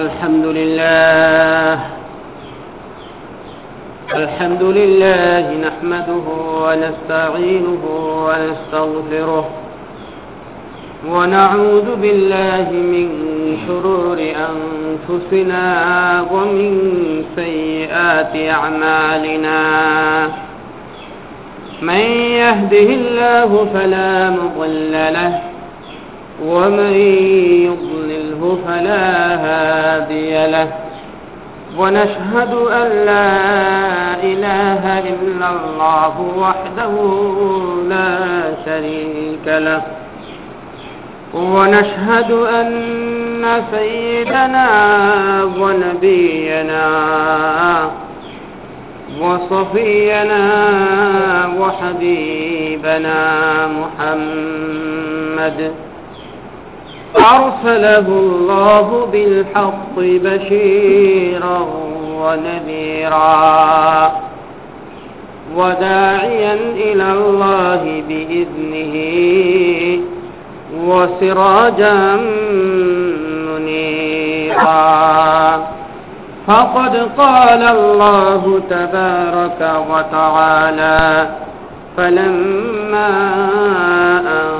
الحمد لله. الحمد لله نحمده ونستعينه ونستغفره. ونعوذ بالله من شرور أنفسنا ومن سيئات أعمالنا. من يهده الله فلا مضل له ومن يضلله فلا هادي له. ونشهد أن لا إله إلا الله وحده لا شريك له. ونشهد أن سيدنا ونبينا وصفينا وحبيبنا محمد أرسله الله بالحق بشيرا ونذيرا وداعيا إلى الله بإذنه وسراجا منيرا. فقد قال الله تبارك وتعالى فلما أن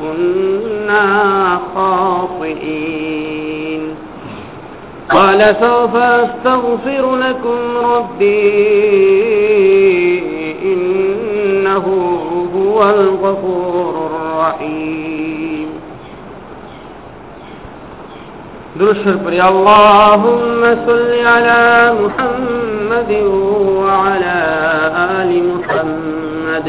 كنا خاطئين. قال سوف أستغفر لكم ربي إنه هو الغفور الرحيم. درشر بري اللهم صل على محمد وعلى آل محمد.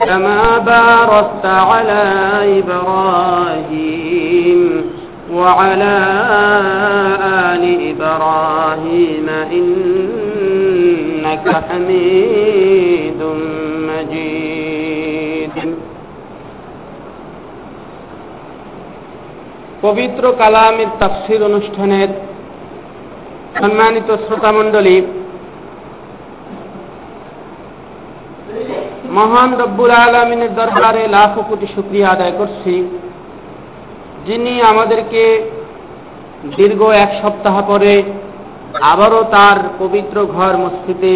كما باركت على إبراهيم وعلى آل إبراهيم إنك حميد مجيد পবিত্র কালামের তাফসির অনুষ্ঠানের সম্মানিত শ্রোতামণ্ডলী মহান রব্বুল আলমিনের দরবারে লাখ কোটি শুক্রিয়া আদায় করছি, যিনি আমাদেরকে দীর্ঘ এক সপ্তাহ পরে আবারও তার পবিত্র ঘর মসজিদে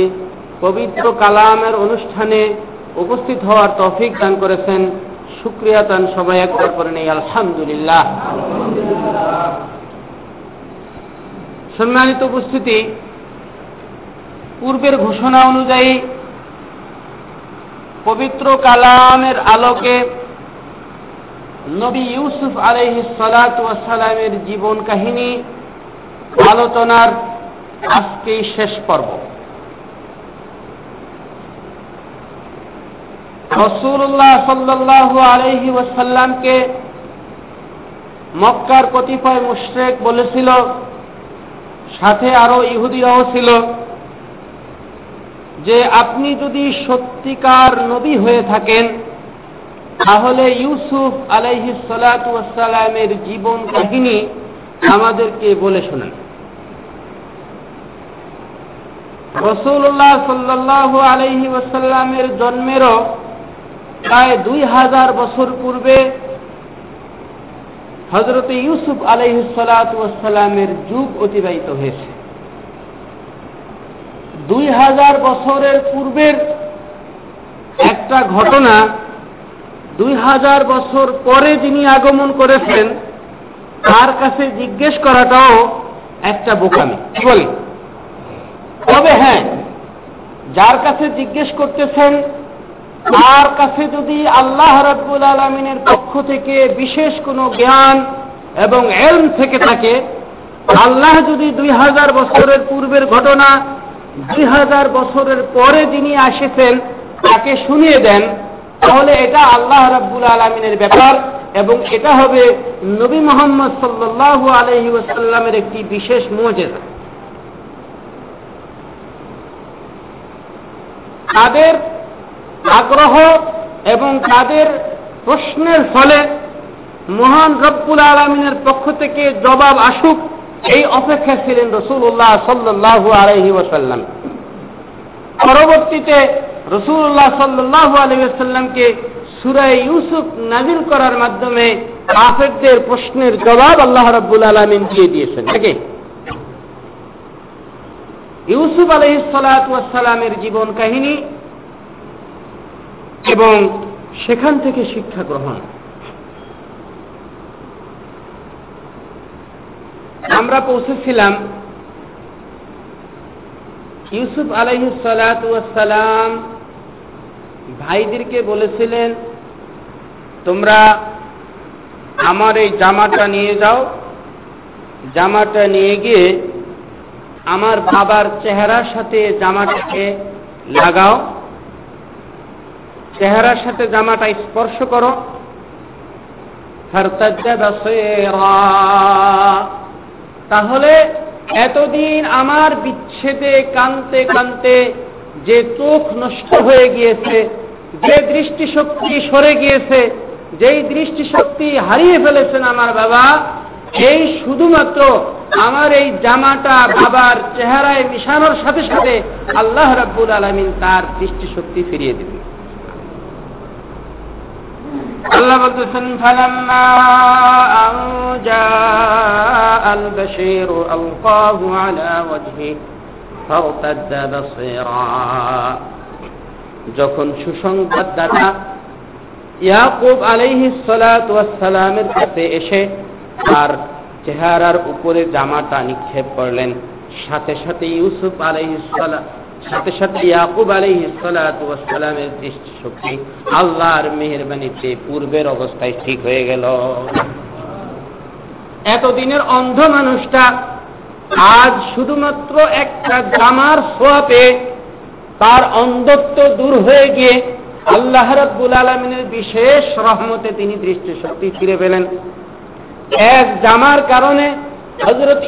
পবিত্র কালামের অনুষ্ঠানে উপস্থিত হওয়ার তৌফিক দান করেছেন। শুক্রিয়া দান সবাই একবার করে নেই আলহামদুলিল্লাহ। সম্মানিত উপস্থিতি, পূর্বের ঘোষণা অনুযায়ী পবিত্র কালামের আলোকে নবী ইউসুফ আলহ সালাতামের জীবন কাহিনী, আলোচনার আজকেই শেষ পর্ব। রসুল্লাহ সাল্লাহ আলহি ওয়াসাল্লামকে মক্কার কতিপয় মুশ্রেক বলেছিল, সাথে আরও ইহুদিরাও ছিল। যে আপনি যদি সত্যিকার নবী হয়ে থাকেন, তাহলে ইউসুফ আলাইহি সালামের জীবন কাহিনী আমাদেরকে বলে শোনেন। রসুল্লাহ সাল্লাহ আলহি ওসাল্লামের জন্মেরও প্রায় দুই হাজার বছর পূর্বে হজরত ইউসুফ আলহিসালামের যুগ অতিবাহিত হয়েছে। দুই হাজার বছরের পূর্বের একটা ঘটনা দুই হাজার বছর পরে যিনি আগমন করেছেন, তার কাছে জিজ্ঞেস করাটাও একটা বোকামি। বলি? তবে হ্যাঁ যার কাছে জিজ্ঞেস করতেছেন, তার কাছে যদি আল্লাহ রাব্বুল আলমিনের পক্ষ থেকে বিশেষ কোনো জ্ঞান এবং এলম থেকে থাকে, আল্লাহ যদি দুই হাজার বছরের পূর্বের ঘটনা দুই হাজার বছরের পরে যিনি আসেছেন, তাকে শুনিয়ে দেন, তাহলে এটা আল্লাহ রাব্বুল আলমিনের ব্যাপার এবং এটা হবে নবী মোহাম্মদ সাল্লু আলহি ওসাল্লামের একটি বিশেষ মজেদা তাদের আগ্রহ এবং তাদের প্রশ্নের ফলে মহান রব্বুল আলমিনের পক্ষ থেকে জবাব আসুক। এই অপেক্ষা ছিলেন রসুল্লাহ সাল্লাহ আলহি ওসাল্লাম পরবর্তীতে রসুল্লাহ সাল্লাহ আলহিসাল্লামকে সুরাই ইউসুফ নাজিল করার মাধ্যমে কাফেরদের প্রশ্নের জবাব আল্লাহ রব্বুল আলমিন দিয়ে দিয়েছেন। নাকি? ইউসুফ আলহিসালামের জীবন কাহিনী এবং সেখান থেকে শিক্ষা গ্রহণ। আমরা পৌঁছেছিলাম ইউসুফ আলহিসালাম ভাইদেরকে বলেছিলেন, তোমরা আমার এই জামাটা নিয়ে যাও। জামাটা নিয়ে গিয়ে আমার বাবার চেহারার সাথে জামাটাকে লাগাও। চেহারার সাথে জামাটা স্পর্শ করো। তাহলে এতদিন আমার বিচ্ছেদে কানতে কানতে যে চোখ নষ্ট হয়ে গিয়েছে, যে দৃষ্টিশক্তি সরে গিয়েছে, যেই দৃষ্টিশক্তি হারিয়ে ফেলেছেন আমার বাবা, এই শুধুমাত্র আমার এই জামাটা বাবার চেহারায় মিশানোর সাথে সাথে আল্লাহ রাব্বুল আলমিন তার দৃষ্টিশক্তি ফিরিয়ে দিবেন আল্লাহ বলতেছেন, ফালাম্মা আনজা আল বাশীর আলকাহু আলা ওয়াজহি ফারতাদ্দা বাসীরা। যখন সুসংবাদ দাতা ইয়াকুব আলাইহিস সালাতু ওয়াস সালামের কাছে এসে তার চেহারার উপরে জামাটা নিক্ষেপ করলেন, সাথে সাথে ইউসুফ আলাইহিস সালাম সাথে সাথে ইয়াকুব আলাইহিসালামের দৃষ্টিশক্তি আল্লাহর মেহরবানিতে পূর্বের অবস্থায় ঠিক হয়ে গেল। এতদিনের অন্ধ মানুষটা আজ শুধুমাত্র একটা জামার সোয়াপে তার অন্ধত্ব দূর হয়ে গিয়ে আল্লাহ রাব্বুল আলমিনের বিশেষ রহমতে তিনি দৃষ্টিশক্তি ফিরে পেলেন। এক জামার কারণে হজরত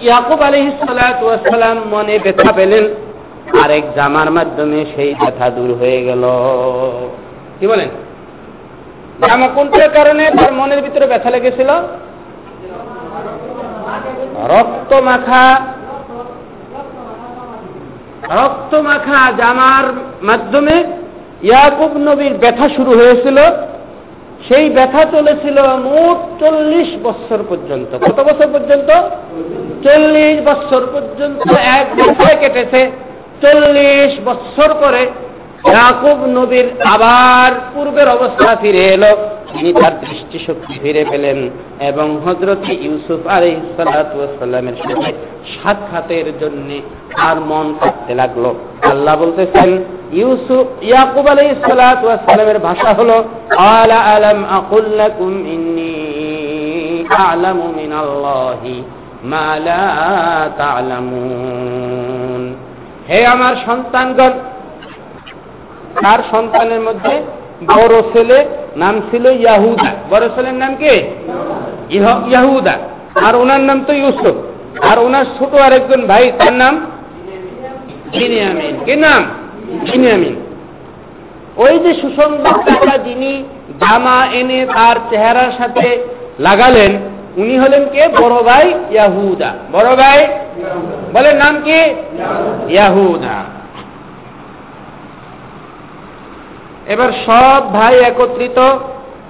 ইয়াকুব আলহিসাল্লাম মনে ব্যথা পেলেন। আরেক জামার মাধ্যমে সেই ব্যথা দূর হয়ে গেল। কি বলেন? জামা কোনটার কারণে? তার মনের ভিতরে ব্যথা লেগেছিল? রক্ত মাখা। রক্ত মাখা জামার মাধ্যমে ইয়াকুব নবীর ব্যথা শুরু হয়েছিল। সেই ব্যথা চলেছিল মোট চল্লিশ বছর পর্যন্ত। কত বছর পর্যন্ত? চল্লিশ বছর পর্যন্ত এক বছরে কেটেছে। চল্লিশ বছর পরে ইয়াকুব নবীর আবার পূর্বের অবস্থা ফিরে এলো। তিনি তার দৃষ্টিশক্তি ফিরে পেলেন এবং হজরত ইউসুফ আলী সাল্লামের সাথে সাক্ষাতের জন্য তার মন কাটতে লাগল। আল্লাহ বলতেছেন, ইউসুফ, ইয়াকুব আলী সাল্লামের ভাষা হলো, আলা আলম আকুল্লাকুম ইন্নি আলামু মিনাল্লাহি মা তা'লামুন। হে আমার সন্তানগণ, তার সন্তানের মধ্যে বড় ছেলে নাম ছিল ইয়াহুদা। বড় ছেলের নাম কি? ইয়াহুদা। আর ওনার নাম তো ইউসুফ। আর ওনার ছোট আরেকজন ভাই, তার নাম কি নাম? বিনিয়ামিন। ওই যে সুসংবাদটা যিনি জামা এনে তার চেহারার সাথে লাগালেন উনি হলেন কে? বড় ভাই ইয়াহুদা। বড় ভাই? বলেন নাম কি? ইয়াহুদা। এবার সব ভাই একত্রিত।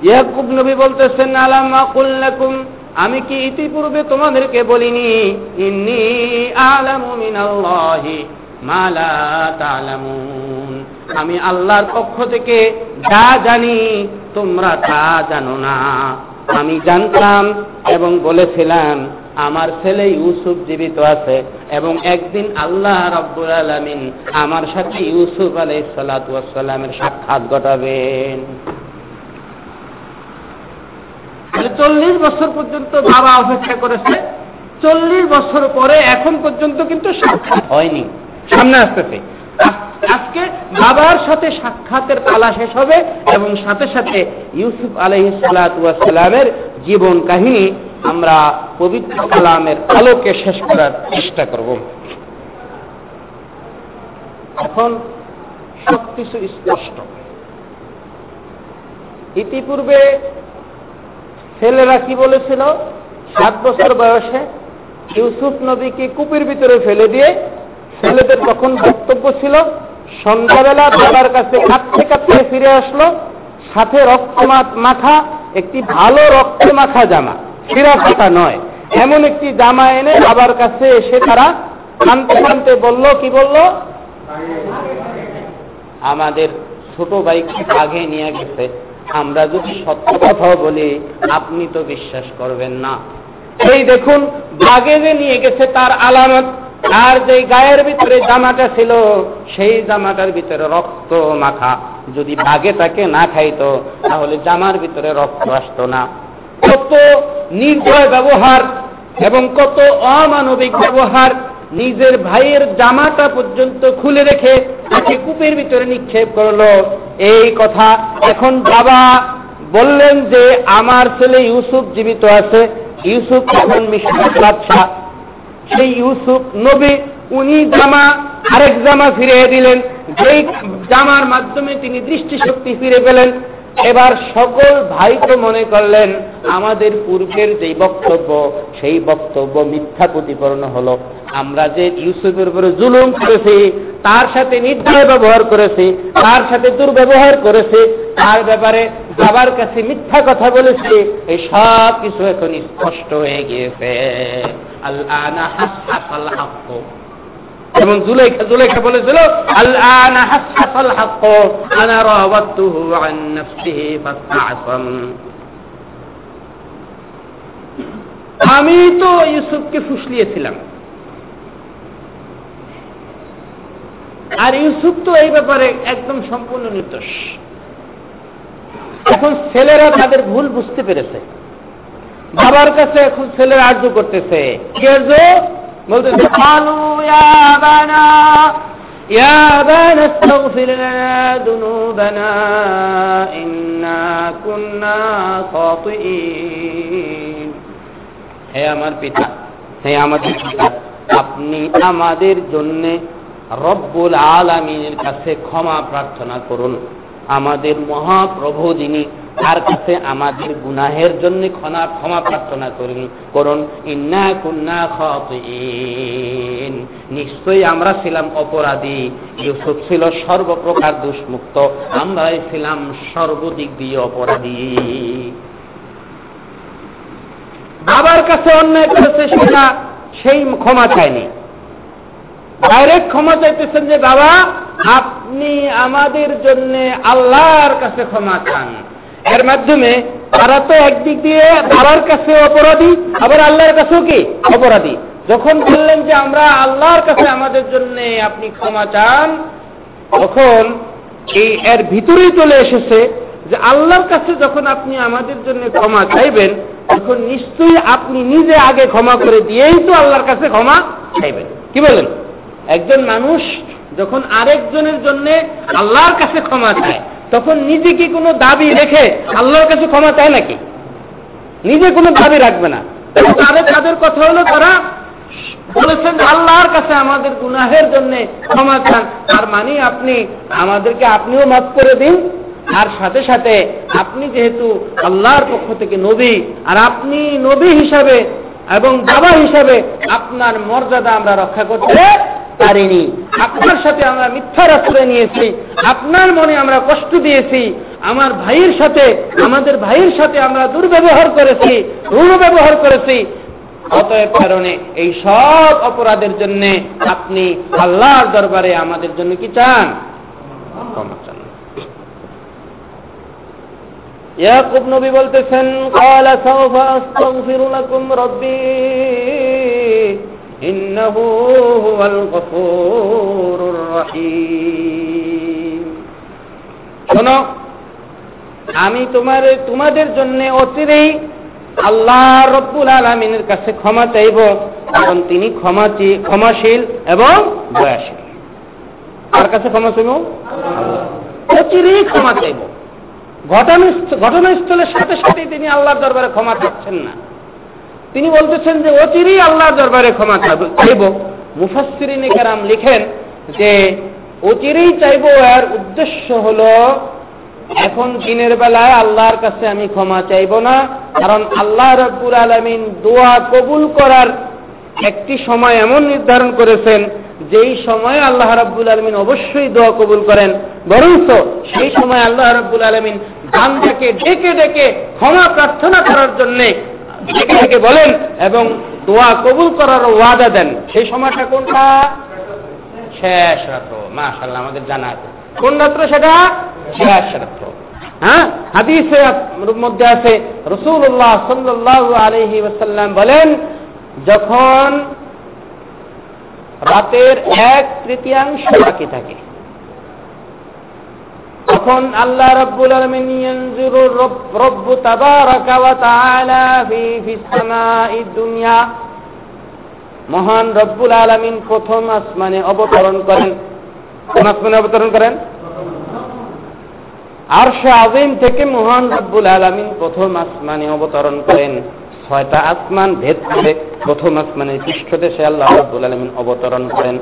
ইয়াকুব নবী বলতেছেন, আলামা কুল্লাকুম, আমি কি ইতিপূর্বে তোমাদেরকে বলিনি? ইন্নি আলামু মিনাল্লাহি মা লা তা'লামুন। আমি আল্লাহর পক্ষ থেকে যা জানি, তোমরা তা জানো না। আমি জানতাম এবং বলেছিলাম, আমার ছেলে ইউসুফ জীবিত আছে এবং একদিন আল্লাহ রব্বুল আলমিন আমার সাথে ইউসুফ আলাই সালাতামের সাক্ষাৎ ঘটাবেন। চল্লিশ বছর পর্যন্ত বাবা অপেক্ষা করেছে। চল্লিশ বছর পরে এখন পর্যন্ত কিন্তু সাক্ষাৎ হয়নি। সামনে আসতেছে। আজকে বাবার সাথে সাক্ষাতের পালা শেষ হবে এবং সাথে সাথে ইউসুফ আলহি সালামের জীবন কাহিনী আমরা পবিত্র কালামের আলোকে শেষ করার চেষ্টা করব। এখন সবকিছু স্পষ্ট। ইতিপূর্বে ছেলেরা কি বলেছিল? সাত বছর বয়সে ইউসুফ নবীকে কূপের ভিতরে ফেলে দিয়ে ছেলেদের তখন বক্তব্য ছিল? সন্ধ্যাবেলা বাবার কাছে কাঁদতে কাঁদতে ফিরে আসলো। সাথে রক্ত মাখা একটি ভালো রক্ত মাখা জামা। ফিরা ফাটা নয়। এমন একটি জামা এনে বাবার কাছে এসে তারা কানতে কানতে বলল, কি বলল? আমাদের ছোট ভাইকে আগে নিয়ে গেছে? আমরা যদি সত্য কথা বলি, আপনি তো বিশ্বাস করবেন না। এই দেখুন বাগে যে নিয়ে গেছে তার আলামত। আর যে গায়ের ভিতরে জামাটা ছিল, সেই জামাটার ভিতরে রক্ত মাখা। যদি বাগে তাকে না খাইতো, তাহলে জামার ভিতরে রক্ত আসতো না। কত নির্ভয় ব্যবহার এবং কত অমানবিক ব্যবহার নিজের ভাইয়ের জামাটা পর্যন্ত খুলে রেখে তাকে কূপের ভিতরে নিক্ষেপ করল। এই কথা এখন বাবা বললেন যে, আমার ছেলে ইউসুফ জীবিত আছে। ইউসুফ এখন মিশর বাদশাহ। সেই ইউসুফ নবী, উনি জামা, আরেক জামা ফিরিয়ে দিলেন। যেই জামার মাধ্যমে তিনি দৃষ্টিশক্তি ফিরে পেলেন। এবার সকল ভাই তো মনে করলেন, আমাদের পূর্বের যেই বক্তব্য, সেই বক্তব্য মিথ্যা প্রতিপন্ন হলো। আমরা যে ইউসুফের উপরে জুলুম করেছি, তার সাথে নির্দয় ব্যবহার করেছি, তার সাথে দুর্ব্যবহার করেছি, তার ব্যাপারে বাবার কাছে মিথ্যা কথা বলেছি এই সব কিছু এখন স্পষ্ট হয়ে গিয়েছে। জুলেখা জুলেখা বলেছিল হাক্ক আমি তো ইউসুফকে ফুসলিয়েছিলাম। আর ইউসুফ তো এই ব্যাপারে একদম সম্পূর্ণ নির্দোষ। এখন ছেলেরা তাদের ভুল বুঝতে পেরেছে। বাবার কাছে এখন ছেলেরা আর্য করতেছে। কি আর্য বলতেছে খাতিইন। হে আমার পিতা, হে আমাদের পিতা, আপনি আমাদের জন্য রব্বুল আলামিনের কাছে ক্ষমা প্রার্থনা করুন। আমাদের মহাপ্রভু যিনি, তার কাছে আমাদের গুনাহের জন্য ক্ষমা ক্ষমা প্রার্থনা করুন করুন, ইন্না কুন্না নিশ্চয়ই আমরা ছিলাম অপরাধী। ইউসুফ ছিল সর্বপ্রকার দুষ্মুক্ত। আমরাই ছিলাম সর্বদিক দিয়ে অপরাধী। বাবার কাছে অন্যায় করেছে সেটা সেই ক্ষমা চায়নি। ডাইরেক্ট ক্ষমা চাইতেছেন যে, বাবা, আপনি আমাদের জন্য আল্লাহর কাছে ক্ষমা চান। এর মাধ্যমে তারা তো একদিক দিয়ে বাবার কাছে অপরাধী, আবার আল্লাহর কাছেও কি? অপরাধী। যখন বললেন যে, আমরা আল্লাহর কাছে আমাদের জন্য আপনি ক্ষমা চান, তখন এই এর ভিতরেই চলে এসেছে যে, আল্লাহর কাছে যখন আপনি আমাদের জন্য ক্ষমা চাইবেন, তখন নিশ্চয়ই আপনি নিজে আগে ক্ষমা করে দিয়েই তো আল্লাহর কাছে ক্ষমা চাইবেন। কি বলেন একজন মানুষ যখন আরেকজনের জন্য আল্লাহর কাছে ক্ষমা চায়, তখন নিজে কি কোনো দাবি রেখে আল্লাহর কাছে ক্ষমা চায় নাকি? নিজে কোনো দাবি রাখবে না। তাদের তাদের কথা হলো, তারা বলেছেন, আল্লাহর কাছে আমাদের গুনাহের জন্য ক্ষমা চান। তার মানে আপনি, আমাদেরকে আপনিও মাফ করে দিন। আর সাথে সাথে আপনি যেহেতু আল্লাহর পক্ষ থেকে নবী, আর আপনি নবী হিসাবে এবং বাবা হিসাবে আপনার মর্যাদা আমরা রক্ষা করতে পারিনি। আপনার সাথে আমরা মিথ্যার আশ্রয় নিয়েছি, আপনার মনে আমরা কষ্ট দিয়েছি, আমার ভাইয়ের সাথে, আমাদের ভাইয়ের সাথে আমরা দুর্ব্যবহার করেছি ঋণ ব্যবহার করেছি। অতএব কারণে এই সব অপরাধের জন্য আপনি আল্লাহর দরবারে আমাদের জন্য কি চান? ইয়াকুব নবী বলতেছেন, কালা সাউফা আস্তাগফিরু লাকুম انه هو الغفور الرحيم শোনো আমি তোমার তোমাদের জন্য অচিরেই আল্লাহ রব্বুল আলমিনের কাছে ক্ষমা চাইব কারণ তিনি ক্ষমা ক্ষমাশীল এবং দয়াশীল তার কাছে ক্ষমা চাইব অচিরেই ক্ষমা চাইব ঘটনাস্থলের সাথে সাথে তিনি আল্লাহর দরবারে ক্ষমা চাচ্ছেন না তিনি বলতেছেন যে অচিরেই আল্লাহর দরবারে ক্ষমা চাইব মুফাসিরিন কেরাম লিখেন যে অচিরেই চাইব এর উদ্দেশ্য হলো, এখন দিনের বেলায় আল্লাহর কাছে আমি ক্ষমা চাইব না, কারণ আল্লাহ রব্বুল আলমিন দোয়া কবুল করার একটি সময় এমন নির্ধারণ করেছেন, যেই সময় আল্লাহ রাব্বুল আলমিন অবশ্যই দোয়া কবুল করেন। বরঞ্চ সেই সময় আল্লাহ রাব্বুল আলমিন বান্দাকে ডেকে ডেকে ক্ষমা প্রার্থনা করার জন্য ডেকে ডেকে বলেন এবং দোয়া কবুল করার ওয়াদা দেন। সেই সময়টা কোনটা? শেষ রাত্র। মাশাল্লাহ আমাদের জানা আছে। কোন রাত্র সেটা? শেষ রাত্র। হ্যাঁ? হাদিসের মধ্যে আছে রসুল্লাহ সাল্লাহ আলহি ওসাল্লাম বলেন, যখন রাতের এক তৃতীয়াংশ বাকি থাকে তখন আল্লাহ রব্বুল আলমিন ইয়ানজুরু রব্বু তাবারাকা তাআলা ফি ফিস দুনিয়া। মহান রব্বুল আলামিন প্রথম আসমানে অবতরণ করেন। কোন আসমানে অবতরণ করেন? আরশে আজিম থেকে মহান রব্বুল আলামিন প্রথম আসমানে অবতরণ করেন। ছয়টা আসমান ভেদ করে প্রথম আসমানের পৃষ্ঠদেশে আল্লাহ রব্বুল আলমিন অবতরণ করেন।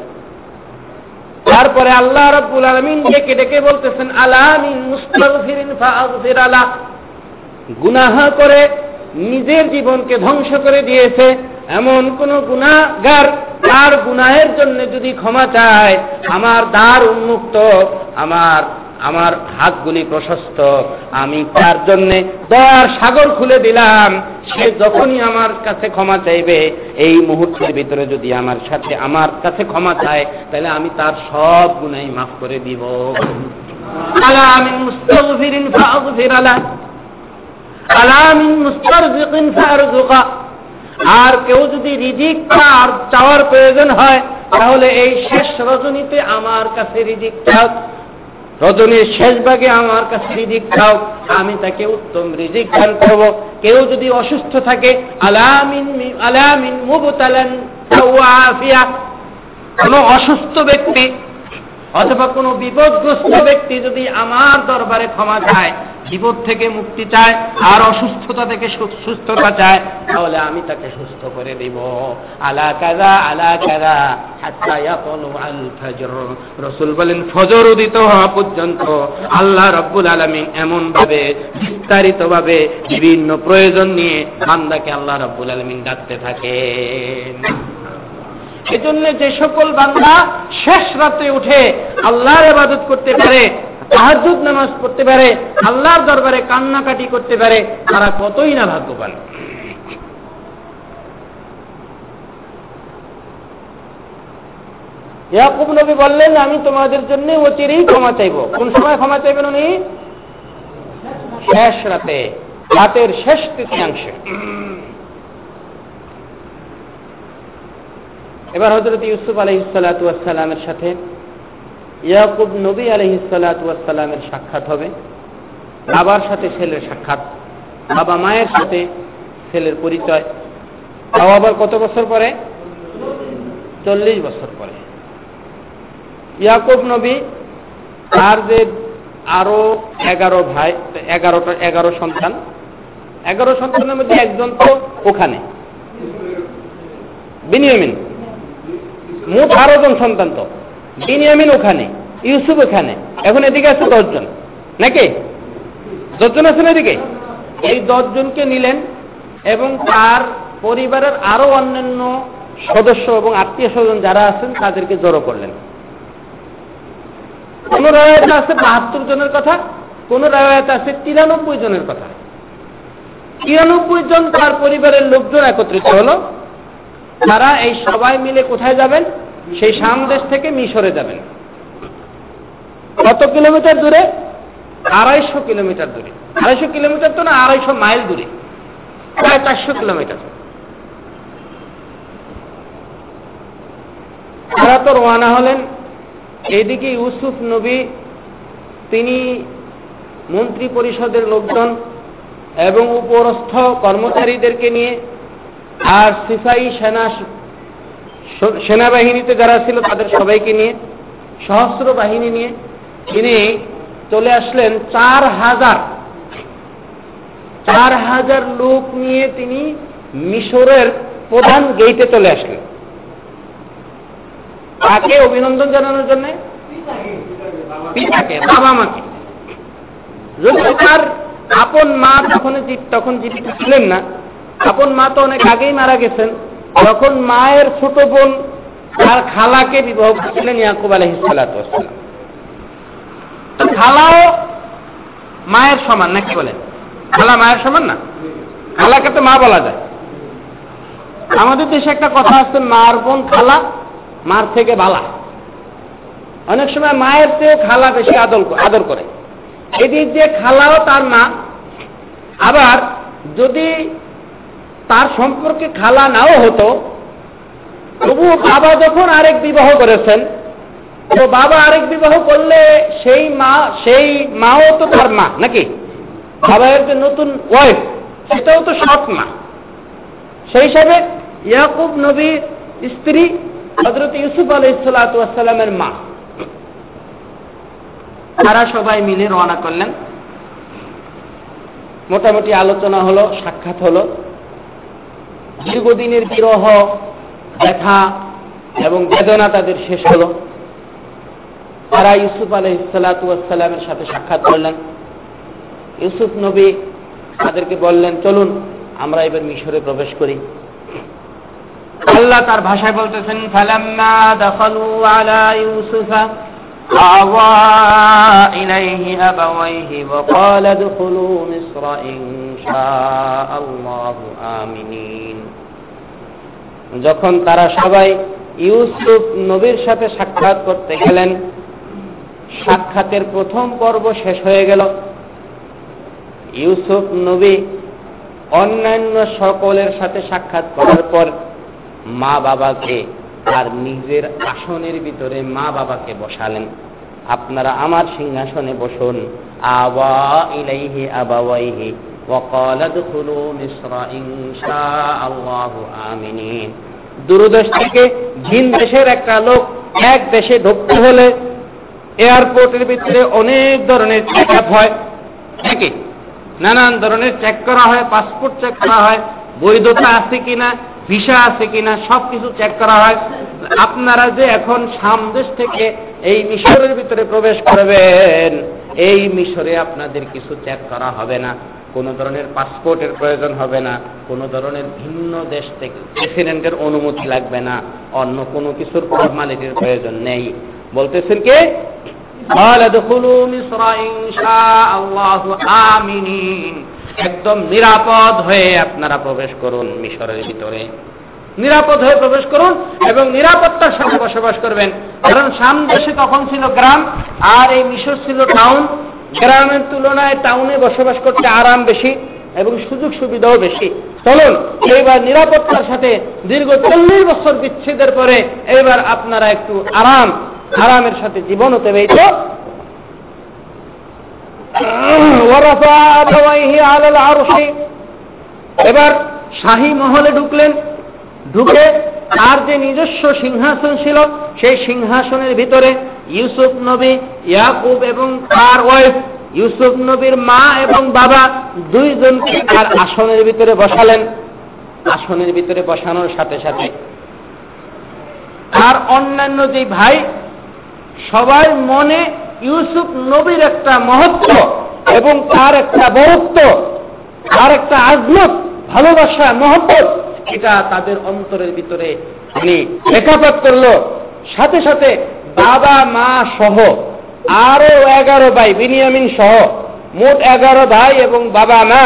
তারপরে আল্লাহ রব্বুল আলমিন ডেকে ডেকে বলতেছেন আলামিন গুনাহ করে নিজের জীবনকে ধ্বংস করে দিয়েছে। এমন কোন গুণাগার তার গুনাহের জন্য যদি ক্ষমা চায়, আমার দ্বার উন্মুক্ত, আমার আমার হাতগুলি প্রশস্ত। আমি তার জন্যে দয়ার সাগর খুলে দিলাম। সে যখনই আমার কাছে ক্ষমা চাইবে, এই মুহূর্তের ভিতরে যদি আমার সাথে আমার কাছে ক্ষমা চায়, তাহলে আমি তার সব গুণাই মাফ করে দিব। আর কেউ যদি রিজিক চাওয়ার প্রয়োজন হয়, তাহলে এই শেষ রজনীতে আমার কাছে রিজিক চাও রজনীর শেষ ভাগে আমার কাছে রিজিক খাও আমি তাকে উত্তম রিজিক দান করব। কেউ যদি অসুস্থ থাকে, আলামিন আলামিন কোন অসুস্থ ব্যক্তি অথবা কোনো বিপদগ্রস্ত ব্যক্তি যদি আমার দরবারে ক্ষমা চায় বিপদ থেকে মুক্তি চায়, আর অসুস্থতা থেকে সুস্থতা চায়, তাহলে আমি তাকে সুস্থ করে দিব। আলা কাদা আলা কাদা রসুল বলেন, ফজর উদিত হওয়া পর্যন্ত আল্লাহ রব্বুল আলমী এমন ভাবে বিস্তারিত ভাবে বিভিন্ন প্রয়োজন নিয়ে বান্দাকে আল্লাহ রব্বুল আলমিন ডাকতে থাকে এজন্য যে সকল বান্দা শেষ রাতে উঠে আল্লাহর ইবাদত করতে পারে তাহাজুদ নামাজ পড়তে পারে, আল্লাহর দরবারে কান্নাকাটি করতে পারে, তারা কতই না ভাগ্যবান। ইয়াকুব নবী বললেন, আমি তোমাদের জন্য অচিরেই ক্ষমা চাইব। কোন সময় ক্ষমা চাইবেন উনি? শেষ রাতে, রাতের শেষ তৃতীয়াংশে। এবার হজরত ইউসুফ আলহিসাল্লামের সাথে ইয়াকুব নবী আলহিসাল্লামের সাক্ষাৎ হবে। বাবার সাথে ছেলের সাক্ষাৎ, বাবা মায়ের সাথে ছেলের পরিচয়। তাও আবার কত বছর পরে? চল্লিশ বছর পরে। ইয়াকুব নবী তার যে আরও এগারো ভাই, এগারোটা, এগারো সন্তান, এগারো সন্তানের মধ্যে একজন তো ওখানে। বিনিয়মিন। মোট আরও জন সন্তান তো। বিনিয়ামিন ওখানে, ইউসুফ ওখানে। এখন এদিকে আছে দশজন। নাকি? দশজন আছেন এদিকে? এই দশজনকে নিলেন এবং তার পরিবারের আরও অন্যান্য সদস্য এবং আত্মীয় স্বজন যারা আছেন, তাদেরকে জড়ো করলেন। কোন রায়ত আছে বাহাত্তর জনের কথা? কোন রায়ত আছে তিরানব্বই জনের কথা? তিরানব্বই জন তার পরিবারের লোকজন একত্রিত হলো। তারা এই সবাই মিলে কোথায় যাবেন? সেই সামদেশ থেকে মিশরে যাবেন। কত কিলোমিটার দূরে? আড়াইশো কিলোমিটার দূরে। আড়াইশো কিলোমিটার তো না, আড়াইশো মাইল দূরে। প্রায় চারশো কিলোমিটার। তারা তো রওনা হলেন। এইদিকে ইউসুফ নবী, তিনি মন্ত্রী পরিষদের লোকজন এবং উপরস্থ কর্মচারীদেরকে নিয়ে আর সিফাই সেনা সেনাবাহিনীতে যারা ছিল তাদের সবাইকে নিয়ে সহস্র বাহিনী নিয়ে তিনি চলে আসলেন চার হাজার। চার হাজার লোক নিয়ে তিনি মিশরের প্রধান গেইটে চলে আসলেন। তাকে অভিনন্দন জানানোর জন্য? পিতাকে, বাবা মাকে। যদি তার আপন মা তখন তখন জীবিত ছিলেন না, আপন মা তো অনেক আগেই মারা গেছেন। যখন মায়ের ছোট বোন তার খালাকে বিবাহ করেছিলেন ইয়াকুব আলহিসাল্লাম খালাও মায়ের সমান নাকি বলেন? খালা মায়ের সমান না? খালাকে তো মা বলা যায়। আমাদের দেশে একটা কথা আছে, মার বোন খালা, মার থেকে বালা। অনেক সময় মায়ের চেয়ে খালা বেশি আদর আদর করে। এদিক দিয়ে খালাও তার মা। আবার যদি তার সম্পর্কে খালা নাও হতো তবু বাবা যখন আরেক বিবাহ করেছেন, তো বাবা আরেক বিবাহ করলে সেই মা, সেই মাও তো তার মা, নাকি? বাবার যে নতুন ওয়াইফ সেটাও তো সৎ মা। সেই হিসাবে ইয়াকুব নবীর স্ত্রী হজরত ইউসুফ আলহিসাল্লামের মা। তারা সবাই মিলে রওনা করলেন। মোটামুটি আলোচনা হলো, সাক্ষাৎ হলো। দীর্ঘদিনের বিরহ, ব্যথা এবং বেদনা তাদের শেষ হলো। তারা ইউসুফ আলহ সালাতামের সাথে সাক্ষাৎ করলেন। ইউসুফ নবী তাদেরকে বললেন, চলুন, আমরা এবার মিশরে প্রবেশ করি। আল্লাহ তার ভাষায় বলতেছেন, ফালাম্মা দাখালু আলা ইউসুফা আওয়া ইলাইহি আবাওয়াইহি ওয়া ক্বালা দুখুলু মিসর ইনশাআল্লাহু আমিনিন যখন তারা সবাই ইউসুফ নবীর সাথে সাক্ষাৎ করতে গেলেন, সাক্ষাতের প্রথম পর্ব শেষ হয়ে গেল। ইউসুফ নবী অন্যান্য সকলের সাথে সাক্ষাৎ করার পর মা বাবাকে আর নিজের আসনের ভিতরে মা বাবাকে বসালেন আপনারা আমার সিংহাসনে বসুন আবা ইলাইহি আবাওয়াইহি وقال ادخلوا مصر إن شاء الله آمنين দূরদেশ থেকে ভিন দেশের একটা লোক এক দেশে ঢুকতে হলে এয়ারপোর্টের ভিতরে অনেক ধরনের চেক আপ হয় নাকি নানান ধরনের চেক করা হয় পাসপোর্ট চেক করা হয় বৈধতা আছে কিনা ভিসা আছে কিনা সব কিছু চেক করা হয়। আপনারা যে এখন সামদেশ থেকে এই মিশরের ভিতরে প্রবেশ করবেন, এই মিশরে আপনাদের কিছু চেক করা হবে না। কোন ধরনের পাসপোর্টের প্রয়োজন হবে না। কোন ধরনের ভিন্ন দেশ থেকে প্রেসিডেন্টের অনুমতি লাগবে না। অন্য কোনো কিছুর ফর্মালিটির প্রয়োজন নেই। বলতেছেন কে? একদম নিরাপদ হয়ে আপনারা প্রবেশ করুন মিশরের ভিতরে। নিরাপদ হয়ে প্রবেশ করুন এবং নিরাপত্তার সাথে বসবাস করবেন। কারণ সামদেশে তখন ছিল গ্রাম, আর এই মিশর ছিল টাউন গ্রামের তুলনায় টাউনে বসবাস করতে আরাম বেশি এবং সুযোগ সুবিধাও বেশি। চলুন, এইবার নিরাপত্তার সাথে দীর্ঘ চল্লিশ বছর বিচ্ছেদের পরে এইবার আপনারা একটু আরাম, আরামের সাথে জীবন অতিবাহিত এবার শাহী মহলে ঢুকলেন, ঢুকে তার যে নিজস্ব সিংহাসন ছিল, সেই সিংহাসনের ভিতরে ইউসুফ নবী, ইয়াকুব এবং তার ওয়াইফ, ইউসুফ নবীর মা এবং বাবা দুইজনকে তার আসনের ভিতরে বসালেন। আসনের ভিতরে বসানোর সাথে সাথে আর অন্যান্য যে ভাই, সবার মনে ইউসুফ নবীর একটা মহত্ব এবং তার একটা বরত্ব, তার একটা আজমত ভালোবাসা, মহব্বত, এটা তাদের অন্তরের ভিতরে তিনি রেখাপাত করল। সাথে সাথে বাবা, মা সহ আরও এগারো ভাই, বিনিয়ামিন সহ মোট এগারো ভাই এবং বাবা, মা,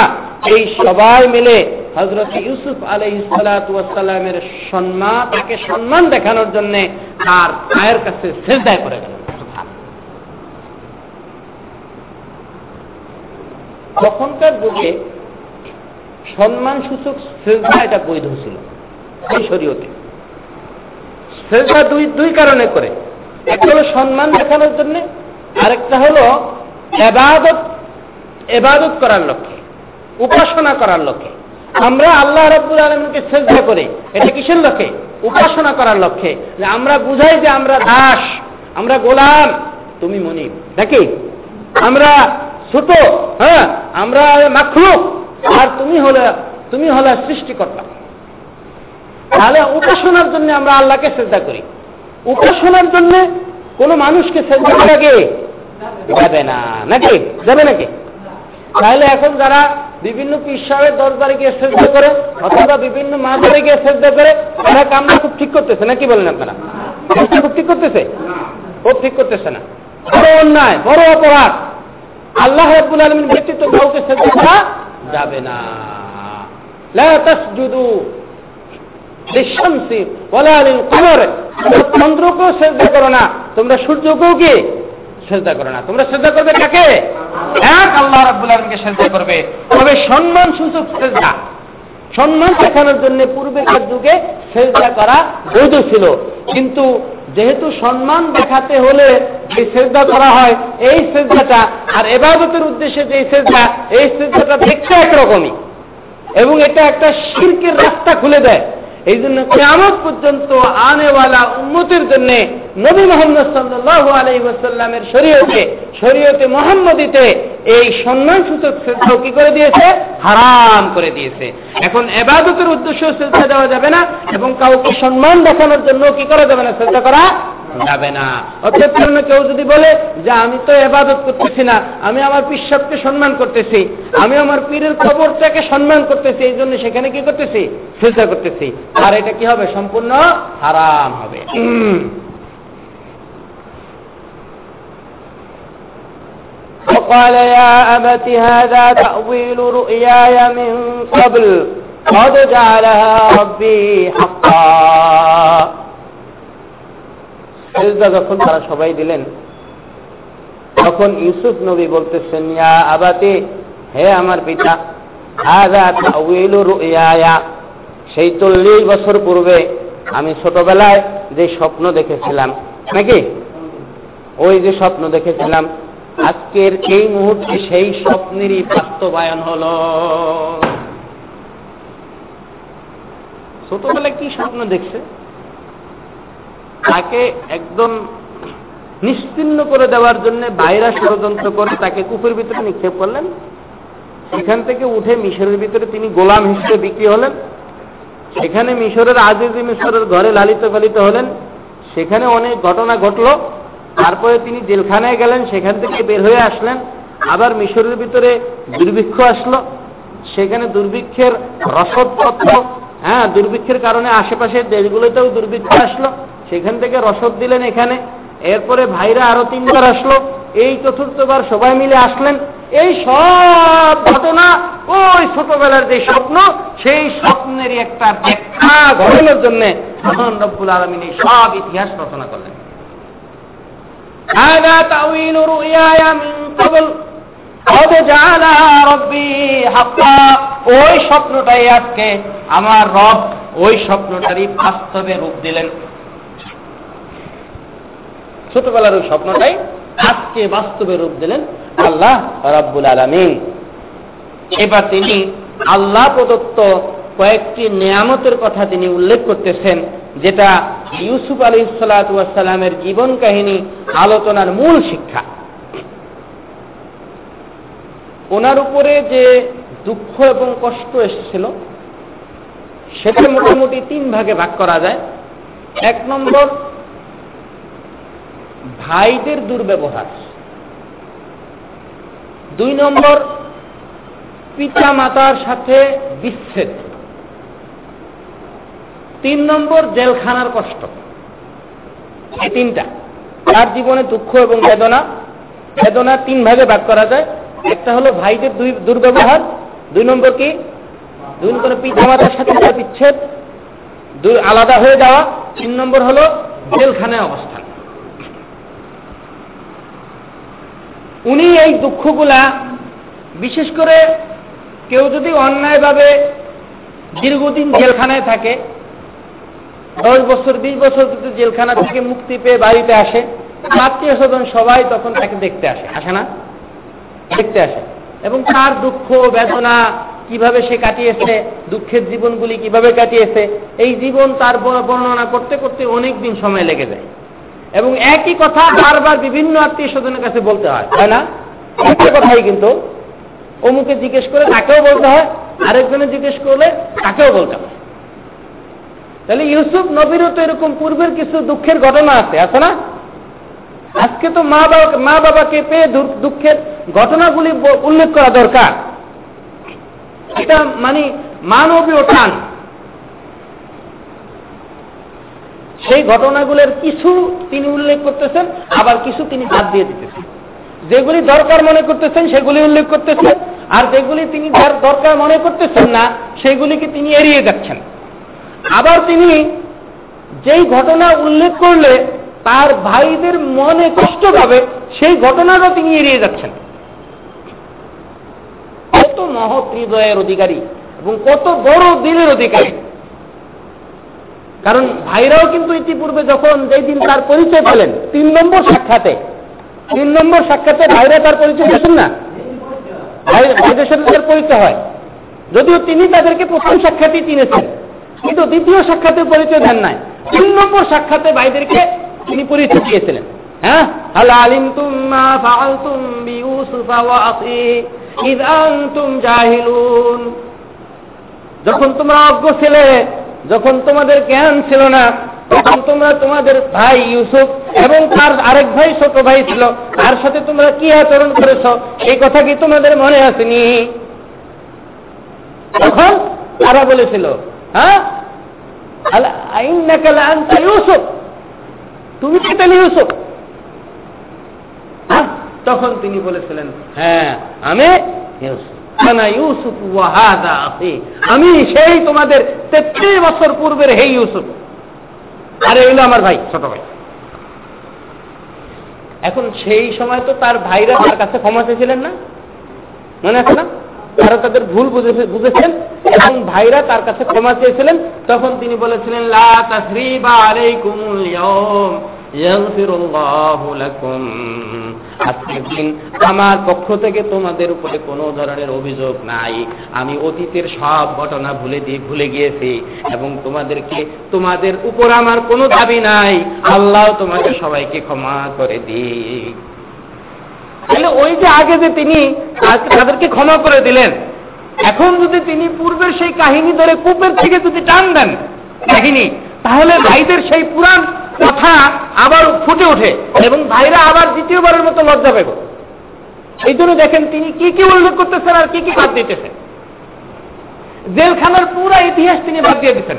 এই সবাই মিলে হজরত ইউসুফ আলাই সালামের সম্মান তাকে সম্মান দেখানোর জন্য তার পায়ের কাছে শ্রেষ্ঠায় করে গেল। তখনকার যুগে সম্মান সূচক শ্রেষ্ঠা এটা বৈধ ছিল, এই শরীয়তে। শ্রেষ্ঠা দুই দুই কারণে করে। একটা হলো সম্মান দেখানোর জন্য, আরেকটা হলো এবাদত এবাদত করার লক্ষ্যে, উপাসনা করার লক্ষ্যে। আমরা আল্লাহ রব্বুল আলমকে শ্রদ্ধা করি, এটা কিসের লক্ষ্যে? উপাসনা করার লক্ষ্যে। আমরা বুঝাই যে আমরা দাস, আমরা গোলাম, তুমি মনি নাকি? আমরা ছোট হ্যাঁ আমরা মাখলুক। আর তুমি হলে তুমি হলে সৃষ্টিকর্তা। তাহলে উপাসনার জন্য আমরা আল্লাহকে শ্রদ্ধা করি। উপাসনার জন্য কোন মানুষকে শ্রদ্ধা লাগে যাবে না। নাকি? যাবে নাকি? তাহলে এখন যারা বিভিন্ন পিসাবের দরবারে গিয়ে শ্রদ্ধা করে, অথবা বিভিন্ন মাজারে গিয়ে শ্রদ্ধা করে, তারা কামটা খুব ঠিক করতেছে, নাকি বলেন আপনারা? খুব ঠিক করতেছে? খুব ঠিক করতেছে না। বড় অন্যায়, বড় অপরাধ। আল্লাহ আব্বুল আলমিন ব্যক্তিত্ব কাউকে শ্রদ্ধা করা যাবে না। চন্দ্রকেও শ্রদ্ধা করো না, তোমরা সূর্যকেও কি শ্রদ্ধা করো না। তোমরা শ্রদ্ধা করবে কাকে? এক, আল্লাহ রাব্বুল আলমকে শ্রদ্ধা করবে। তবে সম্মান সূচক শ্রদ্ধা সম্মান দেখানোর জন্য পূর্বেকার যুগে শ্রদ্ধা করা বৈধ ছিল। কিন্তু যেহেতু সম্মান দেখাতে হলে যে শ্রদ্ধা করা হয়, এই শ্রদ্ধাটা আর এবাদতের উদ্দেশ্যে যে শ্রদ্ধা, এই শ্রদ্ধাটা দেখতে একরকমই। এবং এটা একটা শিল্পের রাস্তা খুলে দেয়। এই জন্য কেমন পর্যন্ত আনেওয়ালা উন্মতির জন্য নবী মোহাম্মদ সাল্লাহ আলাই ওয়াসাল্লামের শরীয়তে শরীয়তে মোহাম্মদীতে এই সম্মান সূচক শ্রদ্ধা কি করে দিয়েছে? হারাম করে দিয়েছে। এখন এবাদতের উদ্দেশ্য শ্রদ্ধা দেওয়া যাবে না এবং কাউকে সম্মান দেখানোর জন্য কি করা যাবে না? শ্রদ্ধা করা যাবে না অর্থাৎ কেউ যদি বলে যে আমি তো এবাদত করতেছি না আমি আমার পিসাবকে সম্মান করতেছি আমি আমার পীরের কবরটাকে সম্মান করতেছি এই জন্য সেখানে কি করতেছি শ্রদ্ধা করতেছি আর এটা কি হবে সম্পূর্ণ হারাম হবে وقال يا أبت هذا تأويل رؤياي من قبل قد جعلها ربي حقا সেজদা যখন তারা সবাই দিলেন, তখন ইউসুফ নবী বলতেছেন, ইয়া আবাতে, হে আমার পিতা সেই চল্লিশ বছর পূর্বে আমি ছোটবেলায় যে স্বপ্ন দেখেছিলাম, নাকি? ওই যে স্বপ্ন দেখেছিলাম, আজকের এই মুহূর্তে সেই স্বপ্নেরই বাস্তবায়ন হল। ছোটবেলায় কি স্বপ্ন দেখছে? তাকে একদম নিশ্চিন্ন করে দেওয়ার জন্য বাইরা ষড়যন্ত্র করে তাকে কুকুর ভিতরে নিক্ষেপ করলেন। সেখান থেকে উঠে মিশরের ভিতরে তিনি গোলাম হিসেবে বিক্রি হলেন। সেখানে মিশরের আজিজি মিশরের ঘরে লালিত পালিত হলেন। সেখানে অনেক ঘটনা ঘটল। তারপরে তিনি জেলখানায় গেলেন, সেখান থেকে বের হয়ে আসলেন। আবার মিশরের ভিতরে দুর্ভিক্ষ আসলো। সেখানে দুর্ভিক্ষের রসদপত্র হ্যাঁ দুর্ভিক্ষের কারণে আশেপাশের দেশগুলোতেও দুর্ভিক্ষ আসলো। সেখান থেকে রসদ দিলেন এখানে। এরপরে ভাইরা আরও তিনবার আসলো। এই চতুর্থবার সবাই মিলে আসলেন। এই সব ঘটনা ওই ছোটবেলার যে স্বপ্ন, সেই স্বপ্নেরই একটা ব্যাখ্যা ঘটানোর জন্য রব্বুল আলমিন এই সব ইতিহাস রচনা করলেন। ওই স্বপ্নটাই আজকে আমার রব, ওই স্বপ্নটারই বাস্তবে রূপ দিলেন। ছোটবেলার ওই স্বপ্নটাই আজকে বাস্তবে রূপ দিলেন আল্লাহ রাব্বুল আলমিন। এবার তিনি আল্লাহ প্রদত্ত কয়েকটি নিয়ামতের কথা তিনি উল্লেখ করতেছেন, যেটা ইউসুফ আলী সালাতামের জীবন কাহিনী আলোচনার মূল শিক্ষা। ওনার উপরে যে দুঃখ এবং কষ্ট এসেছিল, সেটা মোটামুটি তিন ভাগে ভাগ করা যায়। এক নম্বর ভাইদের দুর্ব্যবহার। দুই নম্বর পিতা মাতার সাথে বিচ্ছেদ। তিন নম্বর, জেলখানার কষ্ট। এই তিনটা। তার জীবনে দুঃখ এবং বেদনা। বেদনা তিন ভাগে ভাগ করা যায়। একটা হলো ভাইদের দুই দুর্ব্যবহার। দুই নম্বর কি? দুই নম্বর পিতামাতার সাথে বিচ্ছেদ। দুই আলাদা হয়ে যাওয়া। তিন নম্বর হলো জেলখানায় অবস্থান উনি এই দুঃখগুলা বিশেষ করে কেউ যদি অন্যায়ভাবে দীর্ঘদিন জেলখানায় থাকে দশ বছর বিশ বছর যদি জেলখানা থেকে মুক্তি পেয়ে বাড়িতে আসে আত্মীয় স্বজন সবাই তখন তাকে দেখতে আসে আসে না? দেখতে আসে। এবং তার দুঃখ বেদনা কীভাবে সে কাটিয়েছে দুঃখের জীবনগুলি কীভাবে কাটিয়েছে এই জীবন তার বর্ণনা করতে করতে অনেক দিন সময় লেগে যায়। এবং একই কথা বারবার বিভিন্ন আত্মীয় স্বজনের কাছে বলতে হয়। তাই না? একই কথাই কিন্তু অমুকে জিজ্ঞেস করে তাকেও বলতে হয়, আরেকজনে জিজ্ঞেস করলে তাকেও বলতে হয়। তাহলে ইউসুফ নবীরও তো এরকম পূর্বের কিছু দুঃখের ঘটনা আছে আছে না? আজকে তো মা বাবা মা বাবাকে পেয়ে দুঃখের ঘটনাগুলি উল্লেখ করা দরকার। এটা মানে মানবীয় টান সেই ঘটনাগুলোর কিছু তিনি উল্লেখ করতেছেন, আবার কিছু তিনি বাদ দিয়ে দিতেছেন। যেগুলি দরকার মনে করতেছেন, সেগুলি উল্লেখ করতেছেন, আর যেগুলি তিনি দরকার মনে করতেছেন না, সেগুলিকে তিনি এড়িয়ে যাচ্ছেন। আবার তিনি যেই ঘটনা উল্লেখ করলে তার ভাইদের মনে কষ্ট পাবে, সেই ঘটনারও তিনি এড়িয়ে যাচ্ছেন। কত মহৎ হৃদয়ের অধিকারী এবং কত বড় দিনের অধিকারী। কারণ ভাইরাও কিন্তু ইতিপূর্বে যখন যেই দিন তার পরিচয় পেলেন, তিন নম্বর সাক্ষাতে, তিন নম্বর সাক্ষাতে ভাইরা তার পরিচয় পেয়েছেন না? ভাইদের সাথে তার পরিচয় হয়। যদিও তিনি তাদেরকে প্রথম সাক্ষাতেই চিনেছেন, কিন্তু দ্বিতীয় সাক্ষাতে পরিচয় দেন নাই। তিন নম্বর সাক্ষাতে ভাইদেরকে তিনি পরিচয় দিয়েছিলেন। হ্যাঁ? হাল আলিমতুম মা ফাআলতুম বিইউসুফা ওয়া আখি ইদ আনতুম জাহিলুন। যখন তোমরা অজ্ঞ ছিলে যখন তোমাদের জ্ঞান ছিল না, তখন তোমরা তোমাদের ভাই ইউসুফ এবং তার আরেক ভাই, ছোট ভাই ছিল। তার সাথে তোমরা কি আচরণ করেছ? এই কথা কি তোমাদের মনে আসেনি? তখন তারা বলেছিল হ্যাঁ? ইউসুফ। তুমি কি তাহলে ইউসুফ? তখন তিনি বলেছিলেন হ্যাঁ আমি ইউসুফ। আমি সেই তোমাদের তেত্রিশ বছর পূর্বের হে ইউসুফ। আরে এলো আমার ভাই, ছোট ভাই। এখন সেই সময় তো তার ভাইরা তার কাছে ক্ষমা চেয়েছিলেন না? মনে আছে না? তারা তাদের ভুল বুঝেছেন? এবং ভাইরা তার কাছে ক্ষমা চেয়েছিলেন। তখন তিনি বলেছিলেন, লা তাসরিবা আলাইকুমুল ইয়াউম আজকের দিন আমার পক্ষ থেকে তোমাদের উপরে কোনো ধরনের অভিযোগ নাই। আমি অতীতের সব ঘটনা ভুলে দিয়ে ভুলে গিয়েছি এবং তোমাদেরকে, তোমাদের উপর আমার কোনো দাবি নাই। আল্লাহ তোমাদের সবাইকে ক্ষমা করে দিই তাহলে ওই যে আগে যে তিনি তাদেরকে ক্ষমা করে দিলেন, এখন যদি তিনি পূর্বের সেই কাহিনী ধরে কূপের থেকে যদি টান দেন কাহিনী, তাহলে ভাইদের সেই পুরাণ কথা আবার ফুটে ওঠে এবং ভাইরা আবার দ্বিতীয়বারের মতো লজ্জা পেব এই জন্য দেখেন তিনি কি কি উল্লেখ করতেছেন আর কি কি বাদ দিতেছেন। জেলখানার পুরা ইতিহাস তিনি বাদ দিয়ে দিচ্ছেন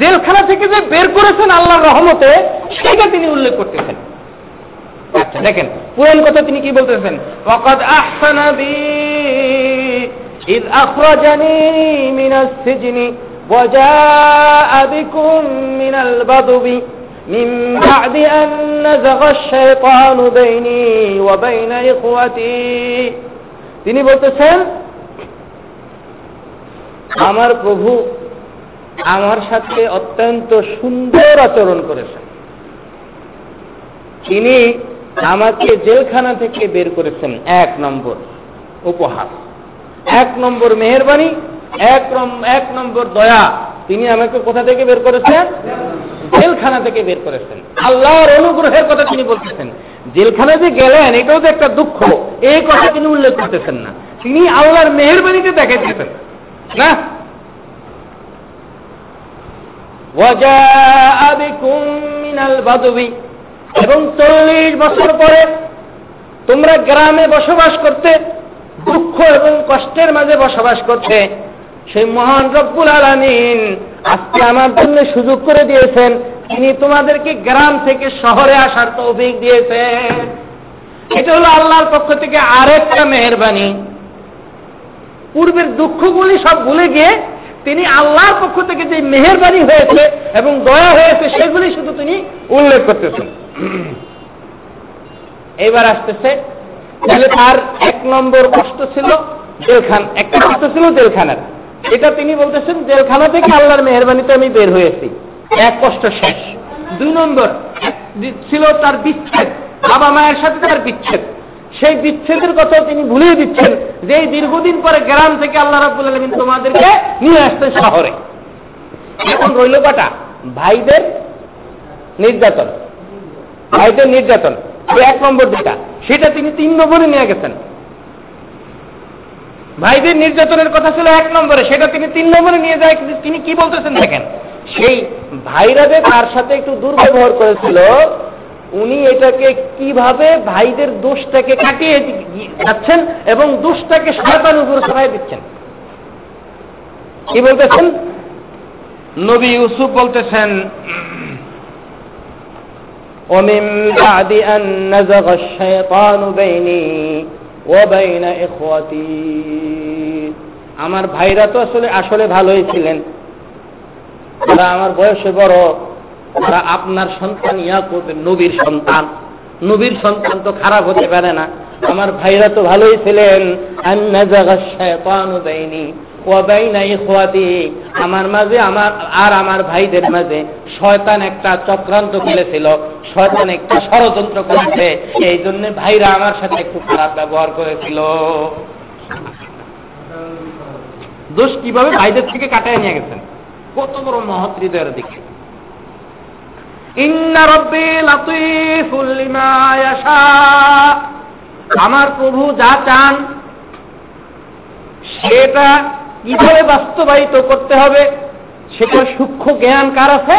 জেলখানা থেকে যে বের করেছেন আল্লাহর রহমতে সেটা তিনি উল্লেখ করতেছেন। আচ্ছা। দেখেন পুরান কথা তিনি কি বলতেছেন? ওয়াকাদ আহসানা বি ইদ আখরাজানি মিনাস সিজনি وجاء بكم من البدو من بعد أن نزغ الشيطان بيني وبين إخوتي তিনি বলতেছেন আমার প্রভু আমার সাথে অত্যন্ত সুন্দর আচরণ করেছেন তিনি আমাকে জেলখানা থেকে বের করেছেন এক নম্বর উপহার এক নম্বর মেহরবানি এক নম্বর দয়া তিনি আমাকে কোথা থেকে বের করেছেন? জেলখানা থেকে বের করেছেন। আল্লাহর অনুগ্রহের কথা তিনি বলতেছেন। জেলখানা যে গেলেন, এটাও তো একটা দুঃখ, এই কথা তিনি উল্লেখ করতেছেন না। তিনি আল্লাহর মেহরবানিতে দেখাইতেছেন না? এবং চল্লিশ বছর পরে তোমরা গ্রামে বসবাস করতে, দুঃখ এবং কষ্টের মাঝে বসবাস করতে সেই মহান রব্বুল আলমিন আজকে আমার জন্য সুযোগ করে দিয়েছেন। তিনি তোমাদেরকে গ্রাম থেকে শহরে আসার তৌফিক দিয়েছেন। এটা হলো আল্লাহর পক্ষ থেকে আরেকটা মেহরবানি। পূর্বের দুঃখগুলি সব ভুলে গিয়ে তিনি আল্লাহর পক্ষ থেকে যে মেহরবানি হয়েছে এবং দয়া হয়েছে, সেগুলি শুধু তিনি উল্লেখ করতেছেন। এবার আসতেছে, তাহলে তার এক নম্বর কষ্ট ছিল জেলখান, একটা কষ্ট ছিল জেলখানার। এটা তিনি বলতেছেন, জেলখানা থেকে আল্লাহর মেহরবানিতে আমি বের হয়েছি। এক কষ্ট শেষ। দুই নম্বর, ছিল তার বিচ্ছেদ, বাবা মায়ের সাথে তার বিচ্ছেদ। সেই বিচ্ছেদের কথা তিনি ভুলিয়ে দিচ্ছেন যে এই দীর্ঘদিন পরে গ্রাম থেকে আল্লাহ রাবুল আলমিন তোমাদেরকে নিয়ে আসতেন শহরে। এখন রইল কটা? ভাইদের নির্যাতন। ভাইদের নির্যাতন। এক নম্বর যেটা, সেটা তিনি তিন নম্বরে নিয়ে গেছেন। ভাইদের নির্যাতনের কথা ছিল এক নম্বরে সেটা তিনি তিন নম্বরে নিয়ে যায় তিনি কি বলতেছেন দেখেন সেই ভাইরা যে তার সাথে একটু দুর্ব্যবহার করেছিল উনি এটাকে কিভাবে ভাইদের দোষটাকে কাটিয়ে যাচ্ছেন এবং দোষটাকে শয়তান উপর সরাই দিচ্ছেন কি বলতেছেন নবী ইউসুফ বলতেছেন ومن بعد أن نزغ الشيطان بيني ও বাইনা আমার ভাইরা তো আসলে আসলে ভালোই ছিলেন। তারা আমার বয়সে বড়, তারা আপনার সন্তান ইয়াকুব নবীর সন্তান। নবীর সন্তান তো খারাপ হতে পারে না। আমার ভাইরা তো ভালোই ছিলেন। আন্না জাগা শয়তান বাইনি। আমার মাঝে, আমার আর আমার ভাইদের মাঝে শয়তান একটা চক্রান্ত খেলেছিল, শয়তান একটা ষড়যন্ত্র করেছে, এই জন্য ভাইরা আমার সাথে একটু খারাপ ব্যবহার করেছিল। দোষ কীভাবে ভাইদের থেকে কাটায় নিয়ে গেছেন? কত বড় মহৎ হৃদয়ের দিকে। আমার প্রভু যা চান, সেটা কীভাবে বাস্তবায়িত করতে হবে সেটা সূক্ষ্ম জ্ঞান কার আছে?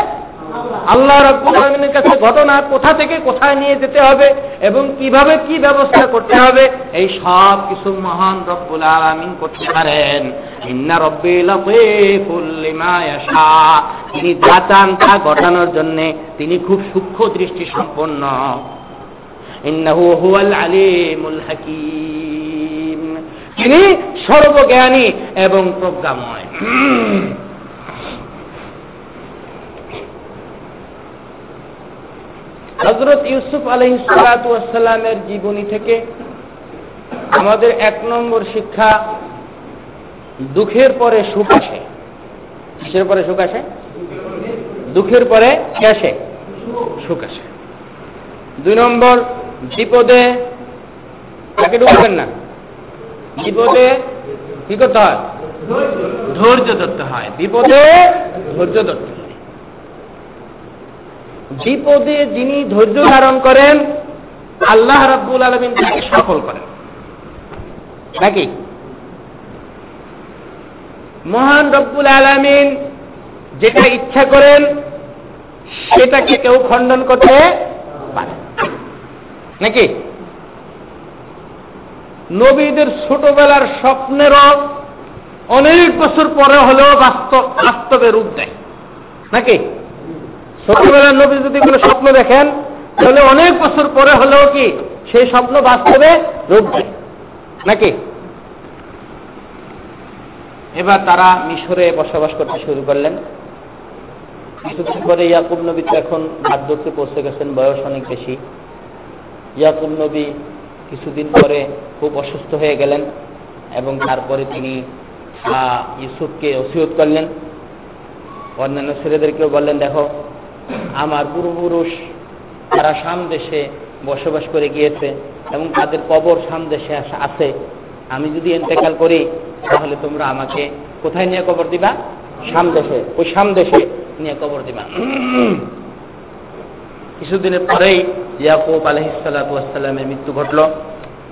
আল্লাহ রব্বুল কাছে ঘটনা কোথা থেকে কোথায় নিয়ে যেতে হবে এবং কীভাবে কি ব্যবস্থা করতে হবে, এই সব কিছু মহান রব্বুল আলমিন করতে পারেন। ইন্না রব্বিল তিনি যা চান তা ঘটানোর জন্য তিনি খুব সূক্ষ্ম দৃষ্টি সম্পন্ন। ইন্নাহু হুয়াল আলিমুল হাকিম। তিনি সর্বজ্ঞানী এবং প্রজ্ঞাময়। হজরত ইউসুফ আলহিসালামের জীবনী থেকে আমাদের এক নম্বর শিক্ষা, দুঃখের পরে সুখ আসে। কিসের পরে সুখ আসে? দুঃখের পরে কে আসে? সুখ আসে। দুই নম্বর, বিপদে তাকে ঢুকবেন না? বিপদে কি করতে হয়? ধৈর্য ধরতে হয়। বিপদে ধৈর্য ধরতে হয়। বিপদে যিনি ধৈর্য ধারণ করেন, আল্লাহ রাব্বুল আলমিন তাকে সফল করেন। নাকি? মহান রব্বুল আলমিন যেটা ইচ্ছা করেন, সেটাকে কেউ খণ্ডন করতে পারে নাকি? নবীদের ছোটবেলার স্বপ্নেরও অনেক বছর পরে হলেও বাস্তব, বাস্তবে রূপ দেয়। নাকি? ছোটবেলার নবী যদি কোনো স্বপ্ন দেখেন, তাহলে অনেক বছর পরে হলেও কি সেই স্বপ্ন বাস্তবে রূপ দেয়? নাকি? এবার তারা মিশরে বসবাস করতে শুরু করলেন। কিছুদিন পরে ইয়াকুব নবী তো এখন বার্ধক্যে পৌঁছে গেছেন, বয়স অনেক বেশি। ইয়াকুব নবী কিছুদিন পরে খুব অসুস্থ হয়ে গেলেন এবং তারপরে তিনি ইউসুফকে ওসিয়ত করলেন। অন্যান্য ছেলেদেরকেও বললেন, দেখো, আমার পূর্বপুরুষ তারা সাম দেশে বসবাস করে গিয়েছে এবং তাদের কবর সাম দেশে আছে। আমি যদি এন্তেকাল করি, তাহলে তোমরা আমাকে কোথায় নিয়ে কবর দিবা? সাম দেশে, ওই সাম দেশে নিয়ে কবর দিবা। কিছুদিনের পরেই ইয়াকুব আলহিসাল্লামের মৃত্যু ঘটল।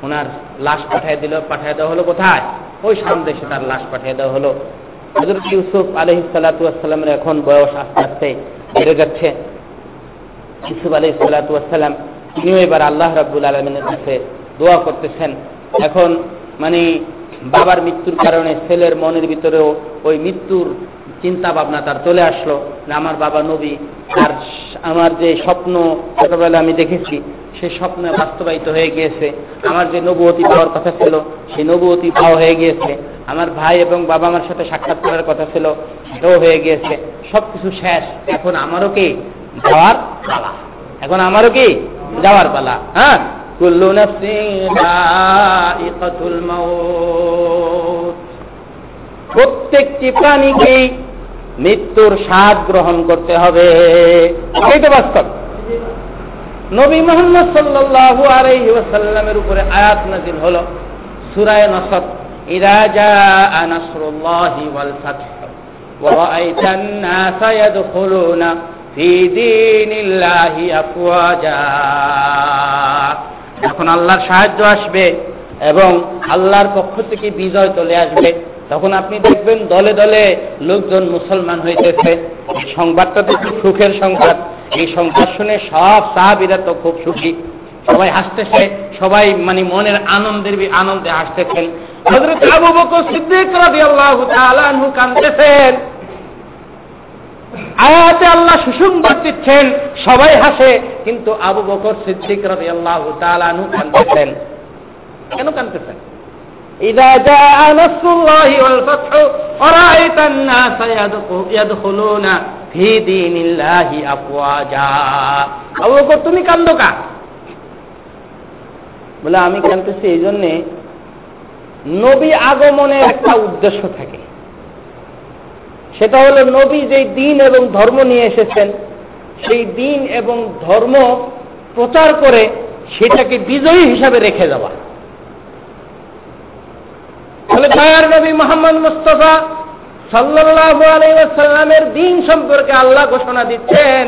ওনার লাশ পাঠিয়ে দিল। পাঠিয়ে দেওয়া হলো কোথায়? ওই সাম দেশে তার লাশ পাঠিয়ে দেওয়া হলো। হজরত ইউসুফ আলহিসাল্লামের এখন বয়স আস্তে আস্তে বেড়ে যাচ্ছে। ইসুফ আলহ সালাতাম তিনিও এবার আল্লাহ রাবুল আলমিনের কাছে দোয়া করতেছেন। এখন মানে বাবার মৃত্যুর কারণে ছেলের মনের ভিতরেও ওই মৃত্যুর চিন্তা ভাবনা তার চলে আসলো যে আমার বাবা নবী। আর আমার যে স্বপ্ন ছোটবেলা আমি দেখেছি সেই স্বপ্ন বাস্তবায়িত হয়ে গিয়েছে। আমার যে নবুয়তী পাওয়ার কথা ছিল, সেই নবুয়তী পাওয়া হয়ে গিয়েছে। আমার ভাই এবং বাবা আমার সাথে সাক্ষাৎ করার কথা ছিল, সেটাও হয়ে গিয়েছে। সবকিছু শেষ। এখন আমারও কি? যাওয়ার পালা। এখন আমারও কি? যাওয়ার পালা। হ্যাঁ? কুল্লু নাফসিন মাউত। প্রত্যেকটি প্রাণীকেই মৃত্যুর স্বাদ গ্রহণ করতে হবে। এই বাস্তব। নবী মোহাম্মদ সাল্লাল্লাহু আলাইহি ওয়াসাল্লামের উপরে আয়াত নাজিল হলো, সূরায়ে নসর, ইদা জাআ নাসরুল্লাহি ওয়াল ফাতহ, ওয়া রাআইতান নাসা ইয়াদখুলুনা ফি দীনিল্লাহি আফওয়াজা। যখন আল্লাহর সাহায্য আসবে এবং আল্লাহর পক্ষ থেকে বিজয় চলে আসবে, তখন আপনি দেখবেন দলে দলে লোকজন মুসলমান হইতেছে। সংবাদটা তো খুব সুখের সংবাদ। এই সংবাদ শুনে সব সাহাবিরা তো খুব সুখী। সবাই হাসতেছে, সবাই মানে মনের আনন্দের আনন্দে হাসতেছেন। হযরত আবু বকর সিদ্দিক রাদিয়াল্লাহু তাআলা আনহু কাঁদতেছেন। আয়াতে আল্লাহ সুসংবাদ দিচ্ছেন সবাই হাসে কিন্তু আবু বকর সিদ্দিক রাদিয়াল্লাহু তাআলা আনহু কাঁদতেছেন কেন কাঁদতেছেন إذا جاء نصر الله والفتح ورأيت الناس يدخ- يدخلون في دين الله أفواجا আবু বকর তুমি কান্দো কা বলে আমি কান্দতেছি এই জন্যে নবী আগমনের একটা উদ্দেশ্য থাকে সেটা হলো নবী যেই দিন এবং ধর্ম নিয়ে এসেছেন, সেই দিন এবং ধর্ম প্রচার করে সেটাকে বিজয়ী হিসাবে রেখে যাওয়া তাহলে দয়ার নবী মোহাম্মদ মুস্তফা সাল্লাল্লাহু আলাইহি ওয়াসাল্লামের দিন সম্পর্কে আল্লাহ ঘোষণা দিচ্ছেন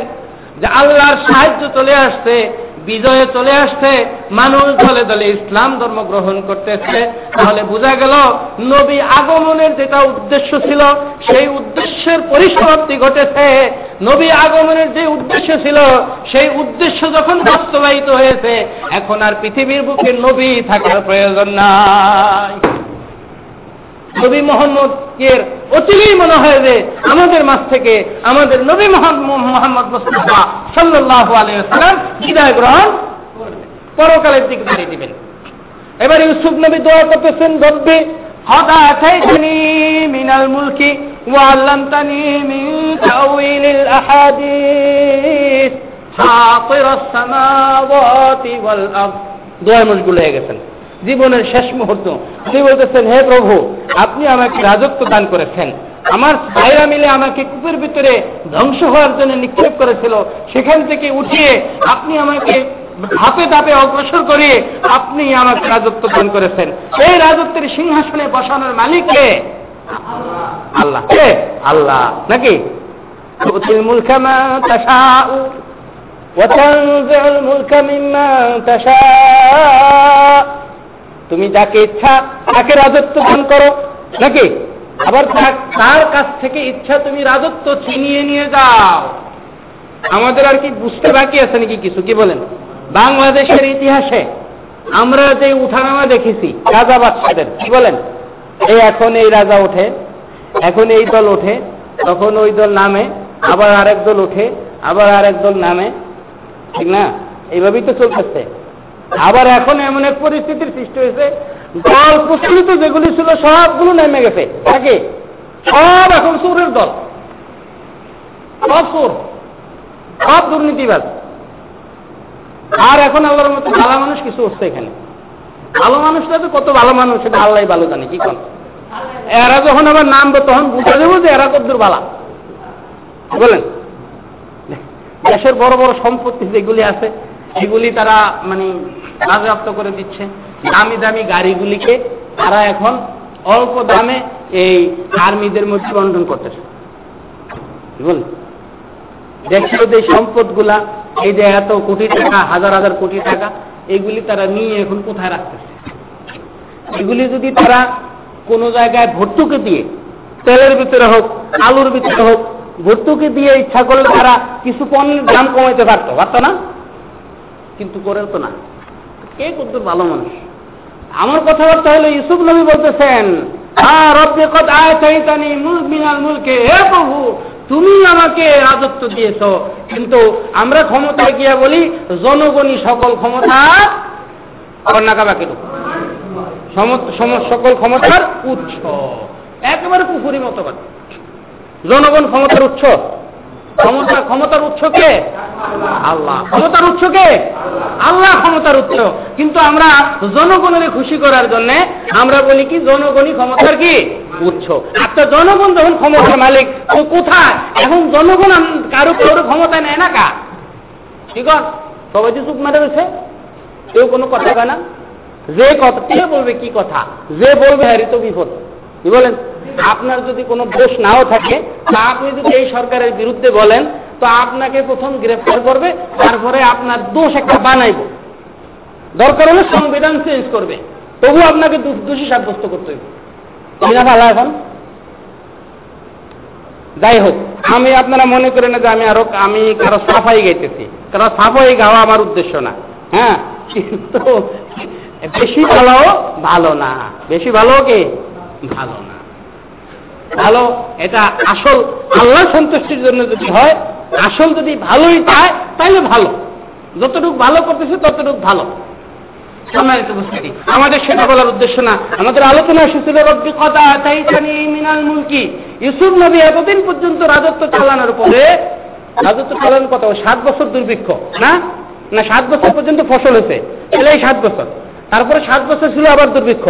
যে আল্লাহর সাহায্য চলে আসছে বিজয়ে চলে আসছে, মানুষ দলে দলে ইসলাম ধর্ম গ্রহণ করতেছে। তাহলে বোঝা গেল, নবী আগমনের যেটা উদ্দেশ্য ছিল, সেই উদ্দেশ্যের পরিসমাপ্তি ঘটেছে। নবী আগমনের যে উদ্দেশ্য ছিল, সেই উদ্দেশ্য যখন বাস্তবায়িত হয়েছে, এখন আর পৃথিবীর বুকে নবী থাকার প্রয়োজন নাই। নবী মোহাম্মদ অচিরেই মনে হয় যে আমাদের মাছ থেকে আমাদের নবী মোহাম্মদ মুস্তফা সাল্লাহ আলাইসালাম বিদায় গ্রহণ পরকালের দিকে দাঁড়িয়ে দিবেন এবার ইউসুফ নবী দোয়া করতেছেন রব্বি হদা আতাইতানি মিনাল মুলকি ওয়াল্লামতানি মিন তাউইলিল আহাদিস ফাতির السماوات والارض দোয়া মশগুল হয়ে গেছেন জীবনের শেষ মুহূর্ত তিনি বলতেছেন হে প্রভু আপনি আমাকে রাজত্ব দান করেছেন আমার ভাইরা মিলে আমাকে কূপের ভিতরে ধ্বংস হওয়ার জন্য নিক্ষেপ করেছিল সেখান থেকে উঠিয়ে আপনি আমাকে ধাপে ধাপে অগ্রসর করে আপনি আমাকে রাজত্ব দান করেছেন এই রাজত্বের সিংহাসনে বসানোর মালিক কে আল্লাহ কে আল্লাহ নাকি তুতিল মুলকা মা তাশাউ وتنزع الملك ممن تشاء তুমি যাকে ইচ্ছা তাকে রাজত্ব দান করো। নাকি? আবার তার কাছ থেকে ইচ্ছা তুমি রাজত্ব ছিনিয়ে নিয়ে যাও। আমাদের আর কি বুঝতে বাকি আছে নাকি কিছু? কি বলেন? বাংলাদেশের ইতিহাসে আমরা যে উঠানামা দেখেছি, রাজা বাদশাদের, কি বলেন? এই এখন এই রাজা ওঠে, এখন এই দল ওঠে, তখন ওই দল নামে, আবার আরেক দল ওঠে, আবার আরেক দল নামে। ঠিক না? এইভাবেই তো চলতেছে। আবার এখন এমন এক পরিস্থিতির সৃষ্টি হয়েছে, দল প্রচলিত যেগুলি ছিল, সবগুলো নেমে গেছে। নাকি সব এখন চোরের দল। সব চোর। সব দুর্নীতিবাদ আর এখন আল্লাহর মতো ভালো মানুষ কিছু হচ্ছে এখানে। ভালো মানুষটা তো কত ভালো মানুষ, সেটা আল্লাহ ভালো জানে, কি কন? এরা যখন আবার নামবে, তখন বুঝা দেবো যে এরা কদ্দুর বালা বলেন? দেশের বড় বড় সম্পত্তি যেগুলি আছে সেগুলি তারা মানে বাজেয়াপ্ত করে দিচ্ছে। দামি দামি গাড়িগুলিকে তারা এখন অল্প দামে এই আর্মিদের মধ্যে বন্টন করতেছে। বুঝলেন? যে সম্পদগুলা, এই যে এত কোটি টাকা, হাজার হাজার কোটি টাকা, এগুলি তারা নিয়ে এখন কোথায় রাখতেছে? এগুলি যদি তারা কোনো জায়গায় ভর্তুকি দিয়ে, তেলের ভিতরে হোক, আলুর ভিতরে হোক, ভর্তুকি দিয়ে ইচ্ছা করলে তারা কিছু পণ্যের দাম কমাইতে পারতো পারতো না? কিন্তু করে তো না। কে কত ভালো মানুষ? আমার কথাবার্তা হলো ইউসুফ নবী বলতেছেন তুমি আমাকে রাজত্ব দিয়েছ। কিন্তু আমরা ক্ষমতায় গিয়া বলি, জনগণই সকল ক্ষমতা কন্যাকাবাকে সকল ক্ষমতার উৎস। একেবারে পুকুরি মতবাদ জনগণ ক্ষমতার উৎস। ক্ষমতা, ক্ষমতার উৎস কে? আল্লাহ। ক্ষমতার উৎস কে? আল্লাহ ক্ষমতার উৎস। কিন্তু আমরা জনগণের খুশি করার জন্য আমরা বলি কি, জনগণই ক্ষমতার কি? উৎস। আচ্ছা জনগণ যখন ক্ষমতার মালিক, তো কোথায়? এখন জনগণ কারও কারও ক্ষমতা নেয় না কা ঠিক আছে? সবাই যে চুপ মারে রয়েছে, কেউ কোনো কথা কয় না। যে কথা, কে বলবে কি কথা? যে বলবে হ্যারি তো বিপদ। কি বলেন? আপনার যদি কোনো দোষ নাও থাকে, তা আপনি যদি এই সরকারের বিরুদ্ধে বলেন, তো আপনাকে প্রথম গ্রেফতার করবে, তারপরে আপনার দোষ একটা বানাইব। দরকার হলে সংবিধান চেঞ্জ করবে। তবু আপনাকে দোষী সাব্যস্ত করতে হবে না ভালো এখন। যাই হোক, আমি আপনারা মনে করেন না যে আমি আরও আমি কারও সাফাই গাইতেছি। কারও সাফাই গাওয়া আমার উদ্দেশ্য না। হ্যাঁ? কিন্তু বেশি ভালো ভালো না। বেশি ভালো কি? ভালো না। ভালো, এটা আসল আল্লাহ সন্তুষ্টির জন্য যদি হয়, আসল যদি ভালোই চায় তাহলে ভালো। যতটুকু ভালো করতেছে, ততটুকু ভালো। আমাদের সেটা বলার উদ্দেশ্য না। আমাদের আলোচনা এসেছিল, রব্বি কথা তাইতানি মিনাল মুলকি। ইউসুফ নবী এতদিন পর্যন্ত রাজত্ব চালানোর পরে, রাজত্ব চালানোর কত? সাত বছর দুর্ভিক্ষ, না? না, সাত বছর পর্যন্ত ফসল হয়েছে। তাহলে সাত বছর। তারপরে সাত বছর ছিল আবার দুর্ভিক্ষ।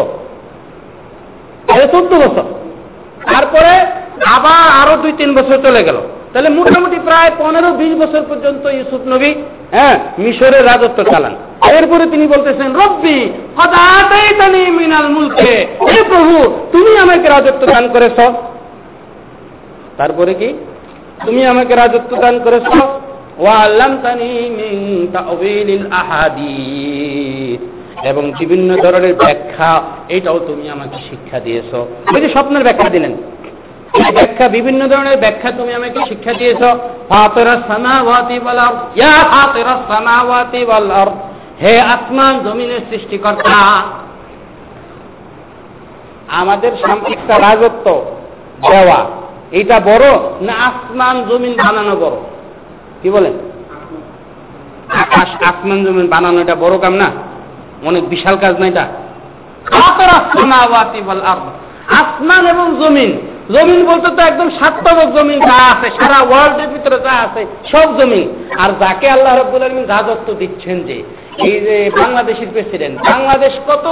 চোদ্দ বছর। তারপরে আবার আরও দুই, তিন বছর চলে গেল। তাহলে মোটামুটি প্রায় পনেরো, বিশ বছর পর্যন্ত ইউসুফ নবী হ্যাঁ মিশরের রাজত্ব চালান। এরপরে তিনি বলতেছেন, রব্বি মিনাল মুলকে। হে প্রভু, তুমি আমাকে রাজত্ব দান করেছ। তারপরে কি? তুমি আমাকে রাজত্ব দান করেছ। ওয়াল্লামতানি মিন তাওয়িলিল আহাদিস। এবং বিভিন্ন ধরনের ব্যাখ্যা, এটাও তুমি আমাকে শিক্ষা দিয়েছ। ওই যে স্বপ্নের ব্যাখ্যা দিলেন। ব্যাখ্যা, বিভিন্ন ধরনের ব্যাখ্যা তুমি আমাকে শিক্ষা দিয়েছ। হে আসমান, জমিনের সৃষ্টিকর্তা। আমাদের একটা রাজত্ব দেওয়া, এটা বড় না আসমান, জমিন বানানো বড়? কি বলেন? আকাশ, আসমান, জমিন বানানো, এটা বড় কাম না? অনেক বিশাল কাজ না এটা? আসমান এবং জমিন। জমিন বলতে তো একদম সাতপাবক জমিন যা আছে, সারা ওয়ার্ল্ডের ভিতরে যা আছে, সব জমিন। আর যাকে আল্লাহ রব্বুল আলমিন রাজত্ব দিচ্ছেন যে, এই যে বাংলাদেশের প্রেসিডেন্ট বাংলাদেশ কত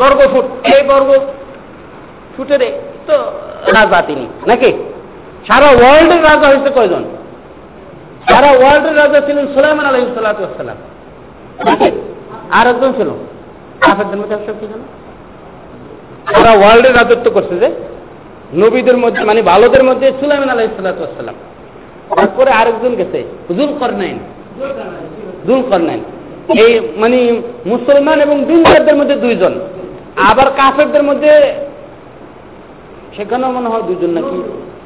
বর্গ ফুট, এই বর্গ ফুটের তো রাজা তিনি, নাকি? সারা ওয়ার্ল্ডের রাজা হয়েছে কয়জন? সারা ওয়ার্ল্ডের রাজা ছিলেন সুলাইমান আলহিম সাল্লাহাম আর একজন ছিল? কাফেরদের মধ্যে সব কি জানো? সারা ওয়ার্ল্ডের রাজত্ব করছে যে, নবীদের মধ্যে মানে ভালোদের মধ্যে সুলাইমান আলাহ ইসালাতাম তারপরে আরেকজন গেছে জুল করনাইন জুল করনাইন এই মানে মুসলমান এবং দিনদারদের মধ্যে দুইজন। আবার কাফেরদের মধ্যে সেখানেও মনে হয় দুজন নাকি?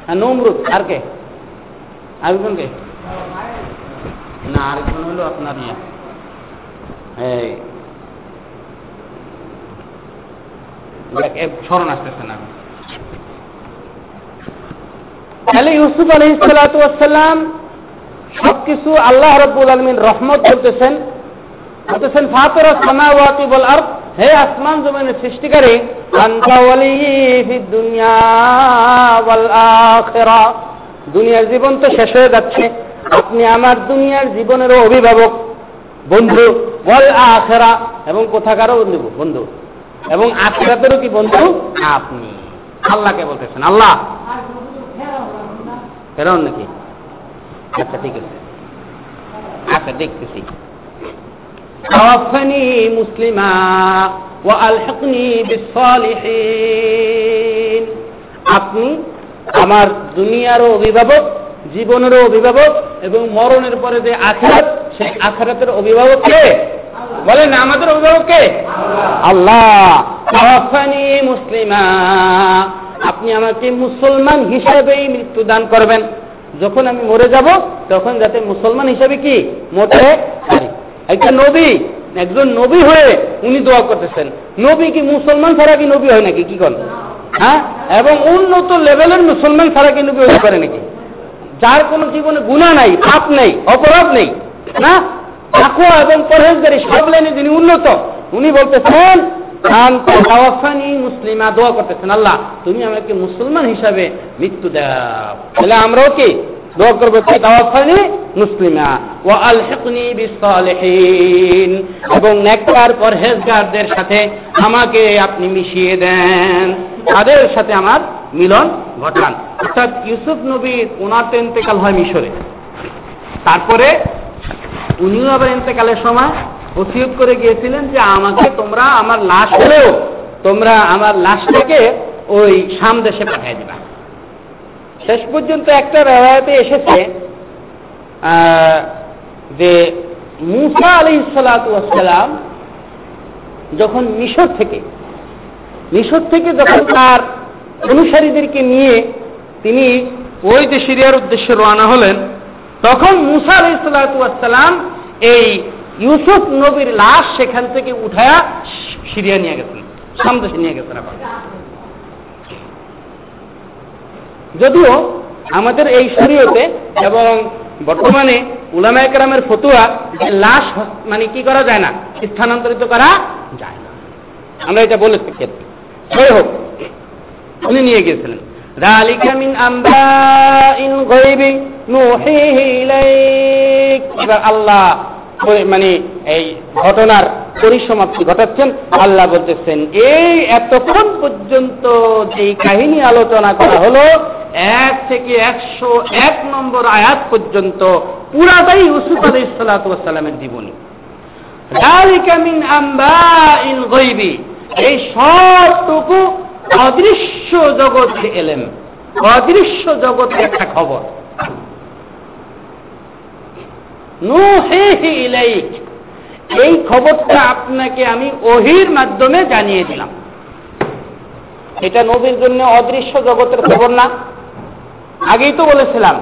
হ্যাঁ নমরুদ। আর কে? আরেকজন কে না, আরেকজন হলো আপনার ইয়ে। স্মরণ আসতেছে না। তাহলে ইউসুফ আলহ সালাতাম সবকিছু আল্লাহ রব্বুল আলমিন রহমত বলতেছেন। বলতেছেন, ফাতর সামাওয়াতি বল আর হে আসমান জমিনের সৃষ্টিকারী দুনিয়া দুনিয়ার জীবন তো শেষ হয়ে যাচ্ছে। আপনি আমার দুনিয়ার জীবনেরও অভিভাবক, বন্ধু বল আখেরা, এবং কোথাকারও বন্ধু বন্ধু। এবং আখেরাতেরও কি বন্ধু আপনি আল্লাহকে বলতেছেন আল্লাহ ফেরাউন নাকি আচ্ছা ঠিক আছে আচ্ছা দেখতেছি توفني مسلما وألحقني بالصالحين আপনি আমার দুনিয়ারও অভিভাবক জীবনেরও অভিভাবক এবং মরণের পরে যে আখেরাত সেই আখেরাতের অভিভাবক কে বলেন আমাদের অভিভাবক কে? আল্লাহ। মুসলিমা আপনি আমাকে মুসলমান হিসাবেই মৃত্যু দান করবেন। যখন আমি মরে যাব তখন যাতে মুসলমান হিসাবে কি? মরতে পারি। একটা নবী একজন নবী হয়ে উনি দোয়া করতেছেন। নবী কি মুসলমান ছাড়া কি নবী হয় নাকি? কি করেন হ্যাঁ? এবং উন্নত লেভেলের মুসলমান ছাড়া কি নবী হতে পারে নাকি? যার কোনো জীবনে গুণা নাই পাপ নেই অপরাধ নেই না? তাকুয়া এবং পরহেজগারি সব লাইনে যিনি উন্নত, উনি বলতেছেন মুসলিমা, দোয়া করতেছেন, আল্লাহ, তুমি আমাকে মুসলমান হিসাবে মৃত্যু দাও। আমরাও কি দোয়া করব কি? তাওয়াফানি মুসলিমা। ও আলহিকনি বিসলিহিন এবং নেককার পরহেজগারদের সাথে আমাকে আপনি মিশিয়ে দেন। তাদের সাথে আমার মিলন ঘটান। অর্থাৎ ইউসুফ নবীর ওনার তো ইন্তেকাল হয় মিশরে। তারপরে উনিও আবার ইন্তেকালের সময় ওসিয়ত করে গিয়েছিলেন যে আমাকে তোমরা আমার লাশ হলেও তোমরা আমার লাশটাকে ওই শাম দেশে পাঠিয়ে দিবা। শেষ পর্যন্ত একটা রেওয়ায়তে এসেছে যে মুসা আলি সালাম যখন মিশর থেকে মিশর থেকে যখন তার অনুসারীদেরকে নিয়ে তিনি ওই যে উদ্দেশ্যে রওনা হলেন তখন মুসা আলাইসালাম এই ইউসুফ নবীর লাশ সেখান থেকে উঠায়া সিরিয়া নিয়ে গেছেন সামদেশে নিয়ে গেছেন আবার। যদিও আমাদের এই শরীয়তে এবং বর্তমানে উলামা একরামের ফতুয়া লাশ মানে কি করা যায় না, স্থানান্তরিত করা যায় না। আমরা এটা বলেছি ক্ষেত্রে হয়ে হোক, উনি নিয়ে গিয়েছিলেন। রালিকামিন আম্বা ইন গরিবী এবার আল্লাহ মানে এই ঘটনার পরিসমাপ্তি ঘটাচ্ছেন। আল্লাহ বলতেছেন, এই এতক্ষণ পর্যন্ত যেই কাহিনী আলোচনা করা হলো, এক থেকে একশো এক নম্বর আয়াত পর্যন্ত পুরাটাই ইউসুফ আলী সালাতামের জীবনী। এই সবটুকু অদৃশ্য জগতে এলেন অদৃশ্য জগতে একটা খবর। এই খবরটা আপনাকে আমি ওহির মাধ্যমে জানিয়ে দিলাম। এটা নবীর জন্য অদৃশ্য জগতের খবর না। আগেই তো বলেছিলাম,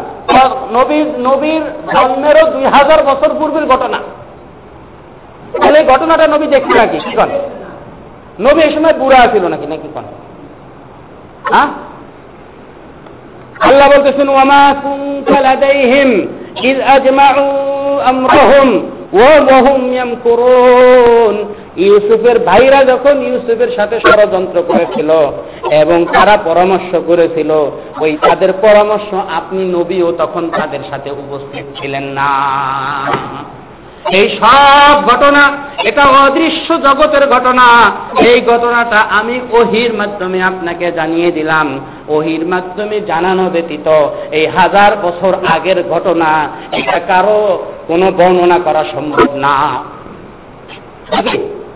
নবীর নবীর জন্মেরও দুই হাজার বছর পূর্বের ঘটনা। তাহলে ঘটনাটা নবী দেখতে নাকি কি কন? নবী এই সময় বুড়া ছিল নাকি নাকি কন? হ্যাঁ? আল্লাহ বলতেছেন ওয়ামা লাদাইহিম ইয আজমাউ আমরাহুম ইউসুফের ভাইরা যখন ইউসুফের সাথে ষড়যন্ত্র করেছিল এবং তারা পরামর্শ করেছিল, ওই তাদের পরামর্শ আপনি নবীও তখন তাদের সাথে উপস্থিত ছিলেন না। এই সব ঘটনা, এটা অদৃশ্য জগতের ঘটনা। এই ঘটনাটা আমি ওহির মাধ্যমে আপনাকে জানিয়ে দিলাম। ওহির মাধ্যমে জানানো ব্যতীত এই হাজার বছর আগের ঘটনা, এটা কারও কোনো বর্ণনা করা সম্ভব না।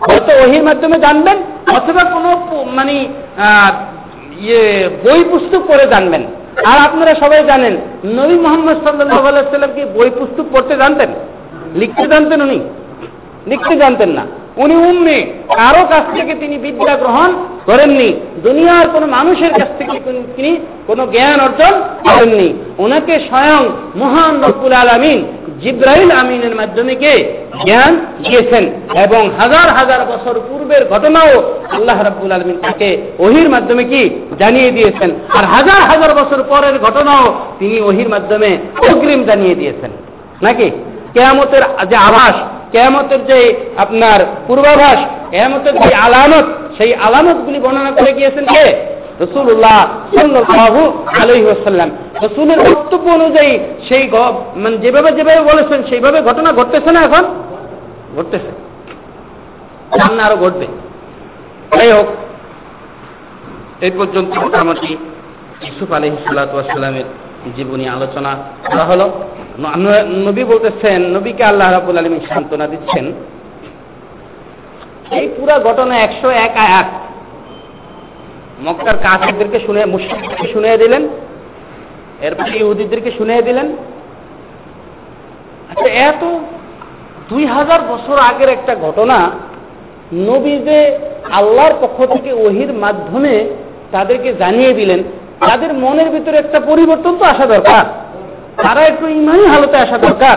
হয়তো ওহির মাধ্যমে জানবেন, অথবা কোনো মানে ইয়ে বই পুস্তক করে জানবেন। আর আপনারা সবাই জানেন, নবী মোহাম্মদ সাল্লাহ সাল্লাম কি বই পুস্তক পড়তে জানতেন? লিখতে জানতেন উনি। লিখতে জানতেন না। উনি উম্মে, কারও কাছ থেকে তিনি বিদ্যা গ্রহণ করেননি। দুনিয়ার কোন মানুষের কাছ থেকে তিনি কোনো জ্ঞান অর্জন করেননি। ওনাকে স্বয়ং মহান রব্বুল আলমিন জিব্রাহিল আমিনের মাধ্যমে কে? জ্ঞান দিয়েছেন। এবং হাজার হাজার বছর পূর্বের ঘটনাও আল্লাহ রাব্বুল আলমিন তাকে ওহির মাধ্যমে কি? জানিয়ে দিয়েছেন। আর হাজার হাজার বছর পরের ঘটনাও তিনি ওহির মাধ্যমে অগ্রিম জানিয়ে দিয়েছেন। নাকি? কেয়ামতের যে আভাস, কেয়ামতের যে আপনার পূর্বাভাস, কেয়ামতের যে আলামত, সেই আলামতগুলি বর্ণনা করে গিয়েছেন কে? রসুল্লাহ সাল্লাহু আলহি রসুলের বক্তব্য অনুযায়ী সেই মানে যেভাবে যেভাবে বলেছেন, সেইভাবে ঘটনা ঘটতেছে না এখন? ঘটতেছে। সামনে আরও ঘটবে। যাই হোক এই পর্যন্ত মোটামুটি ইসুফ আলহি সাল্লামের জীবনী আলোচনা করা হলো। নবী বলতেছেন, নবীকে আল্লাহ রাবুল আলমী সান্ত্বনা দিচ্ছেন। এই পুরা ঘটনা একশো এক আয়াত। মক্কার কাফেরদেরকে শুনে মুসলিমদেরকে শুনিয়ে দিলেন, এরপরে ইহুদিদেরকে শুনিয়ে দিলেন। আচ্ছা এত দুই হাজার বছর আগের একটা ঘটনা, নবী যে আল্লাহর পক্ষ থেকে ওহির মাধ্যমে তাদেরকে জানিয়ে দিলেন, তাদের মনের ভিতরে একটা পরিবর্তন তো আসা দরকার। তারা একটু ইমানি হালতে আসা দরকার।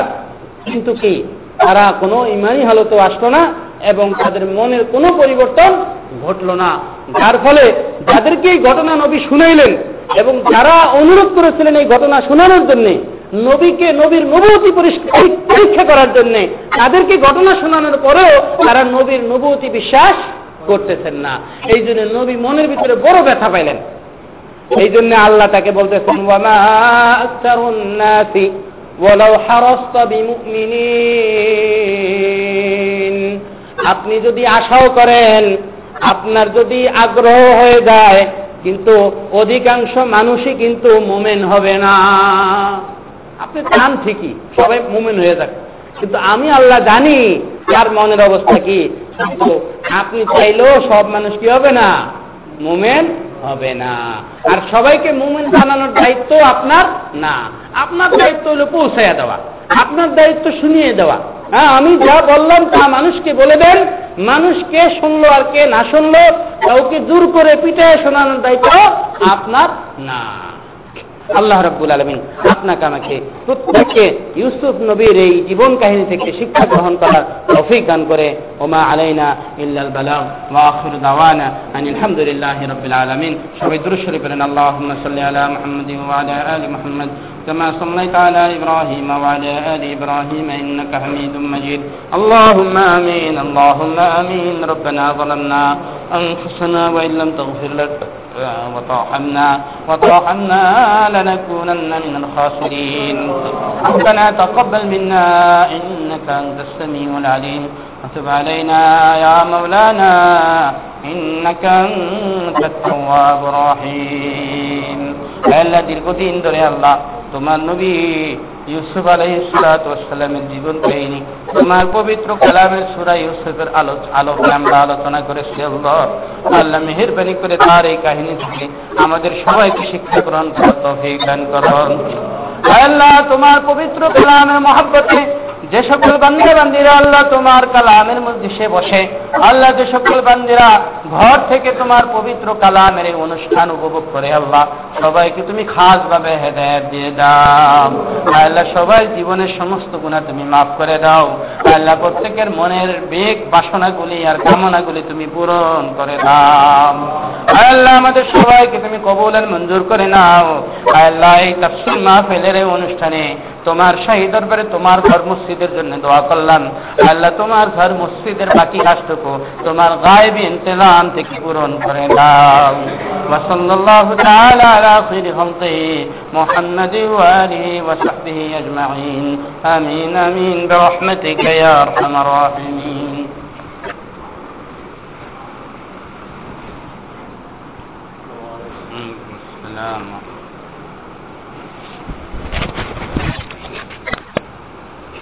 কিন্তু কি? তারা কোনো ইমানি হালতে আসলো না এবং তাদের মনের কোনো পরিবর্তন ঘটল না। যার ফলে যাদেরকে এই ঘটনা নবী শুনাইলেন এবং যারা অনুরোধ করেছিলেন এই ঘটনা শোনানোর জন্য, নবীকে নবীর নবতী পরীক্ষা করার জন্য, তাদেরকে ঘটনা শোনানোর পরেও তারা নবীর নবতী বিশ্বাস করতেছেন না। এই জন্য নবী মনের ভিতরে বড় ব্যথা পাইলেন। এই জন্য আল্লাহ তাকে বলতেছেন আপনি যদি আশাও করেন, আপনার যদি আগ্রহ হয়ে যায়, কিন্তু অধিকাংশ মানুষই কিন্তু মোমেন হবে না। আপনি চান ঠিকই, সবাই মোমেন হয়ে যাক। কিন্তু আমি আল্লাহ জানি তার মনের অবস্থা কি। কিন্তু আপনি চাইলেও সব মানুষ কি হবে না? মোমেন হবে না। আর সবাইকে মুমিন বানানোর দায়িত্ব আপনার না। আপনার দায়িত্ব হলো পৌঁছাইয়া দেওয়া। আপনার দায়িত্ব শুনিয়ে দেওয়া। হ্যাঁ আমি যা বললাম তা মানুষকে বলে দেন। মানুষ কে শুনলো আর কে না শুনলো, কাউকে দূর করে পিটায় শোনানোর দায়িত্ব আপনার না। আল্লাহ রব্বুল আলমিন আপনাকে আমাকে প্রত্যেককে ইউসুফ নবীর এই জীবন কাহিনী থেকে শিক্ষা গ্রহণ করার তৌফিক দান করে ওমা আলাইনা ইল্লাল বালাগ ওয়া আখিরু দাওয়ানা আনিল হামদুলিল্লাহি রাব্বিল আলামিন সবাই দুরূদ শরীফ পড়েন আল্লাহুম্মা সাল্লি আলা মুহাম্মাদিন ওয়া আলা আলি মুহাম্মাদ كما صليت على إبراهيم وعلى آل إبراهيم إنك حميد مجيد اللهم آمين اللهم آمين ربنا ظلمنا أنفسنا وإن لم تغفر لنا وطاحمنا وطاحمنا لنكونن من الخاسرين. ربنا تقبل منا إنك أنت السميع العليم. وتب علينا يا مولانا إنك أنت التواب الرحيم. الذي القدين دري الله. তোমার নবী ইউসুফ আলাইসালামের জীবন কাহিনী তোমার পবিত্র কালামের সুরা ইউসুফের আলো আলোকে আমরা আলোচনা করে আল্লাহ। মেহরবানি করে তার এই কাহিনী থেকে আমাদের সবাইকে শিক্ষা গ্রহণ করার তৌফিক দান আল্লাহ তোমার পবিত্র কালামের মহাব্বতে যে সকল বান্দিরা বান্দিরা, আল্লাহ তোমার কালামের মধ্যে সে বসে। আল্লাহ যে সকল বান্দিরা ঘর থেকে তোমার পবিত্র কালামের এই অনুষ্ঠান উপভোগ করে, আল্লাহ সবাইকে তুমি খাস ভাবে হেদায়ত দিয়ে দাও। আল্লাহ সবাই জীবনের সমস্ত গুণা তুমি মাফ করে দাও। আল্লাহ প্রত্যেকের মনের বেগ, বাসনাগুলি আর কামনাগুলি তুমি পূরণ করে দাও। আল্লাহ আমাদের সবাইকে তুমি কবুলের মঞ্জুর করে নাও। আল্লাহ এই তাফসিল মাহফিলের অনুষ্ঠানে তোমার শাহী দরবারে তোমার ঘর মসজিদের জন্য দোয়া করলাম আল্লাহ তোমার ঘর মসজিদের বাকি কাজটুকু তোমার গায়েবী ইন্তজাম থেকে পূরণ করে দাও وصلى الله تعالى على خير خلقه محمد وآله وصحبه أجمعين آمين آمين برحمتك يا أرحم الراحمين السلام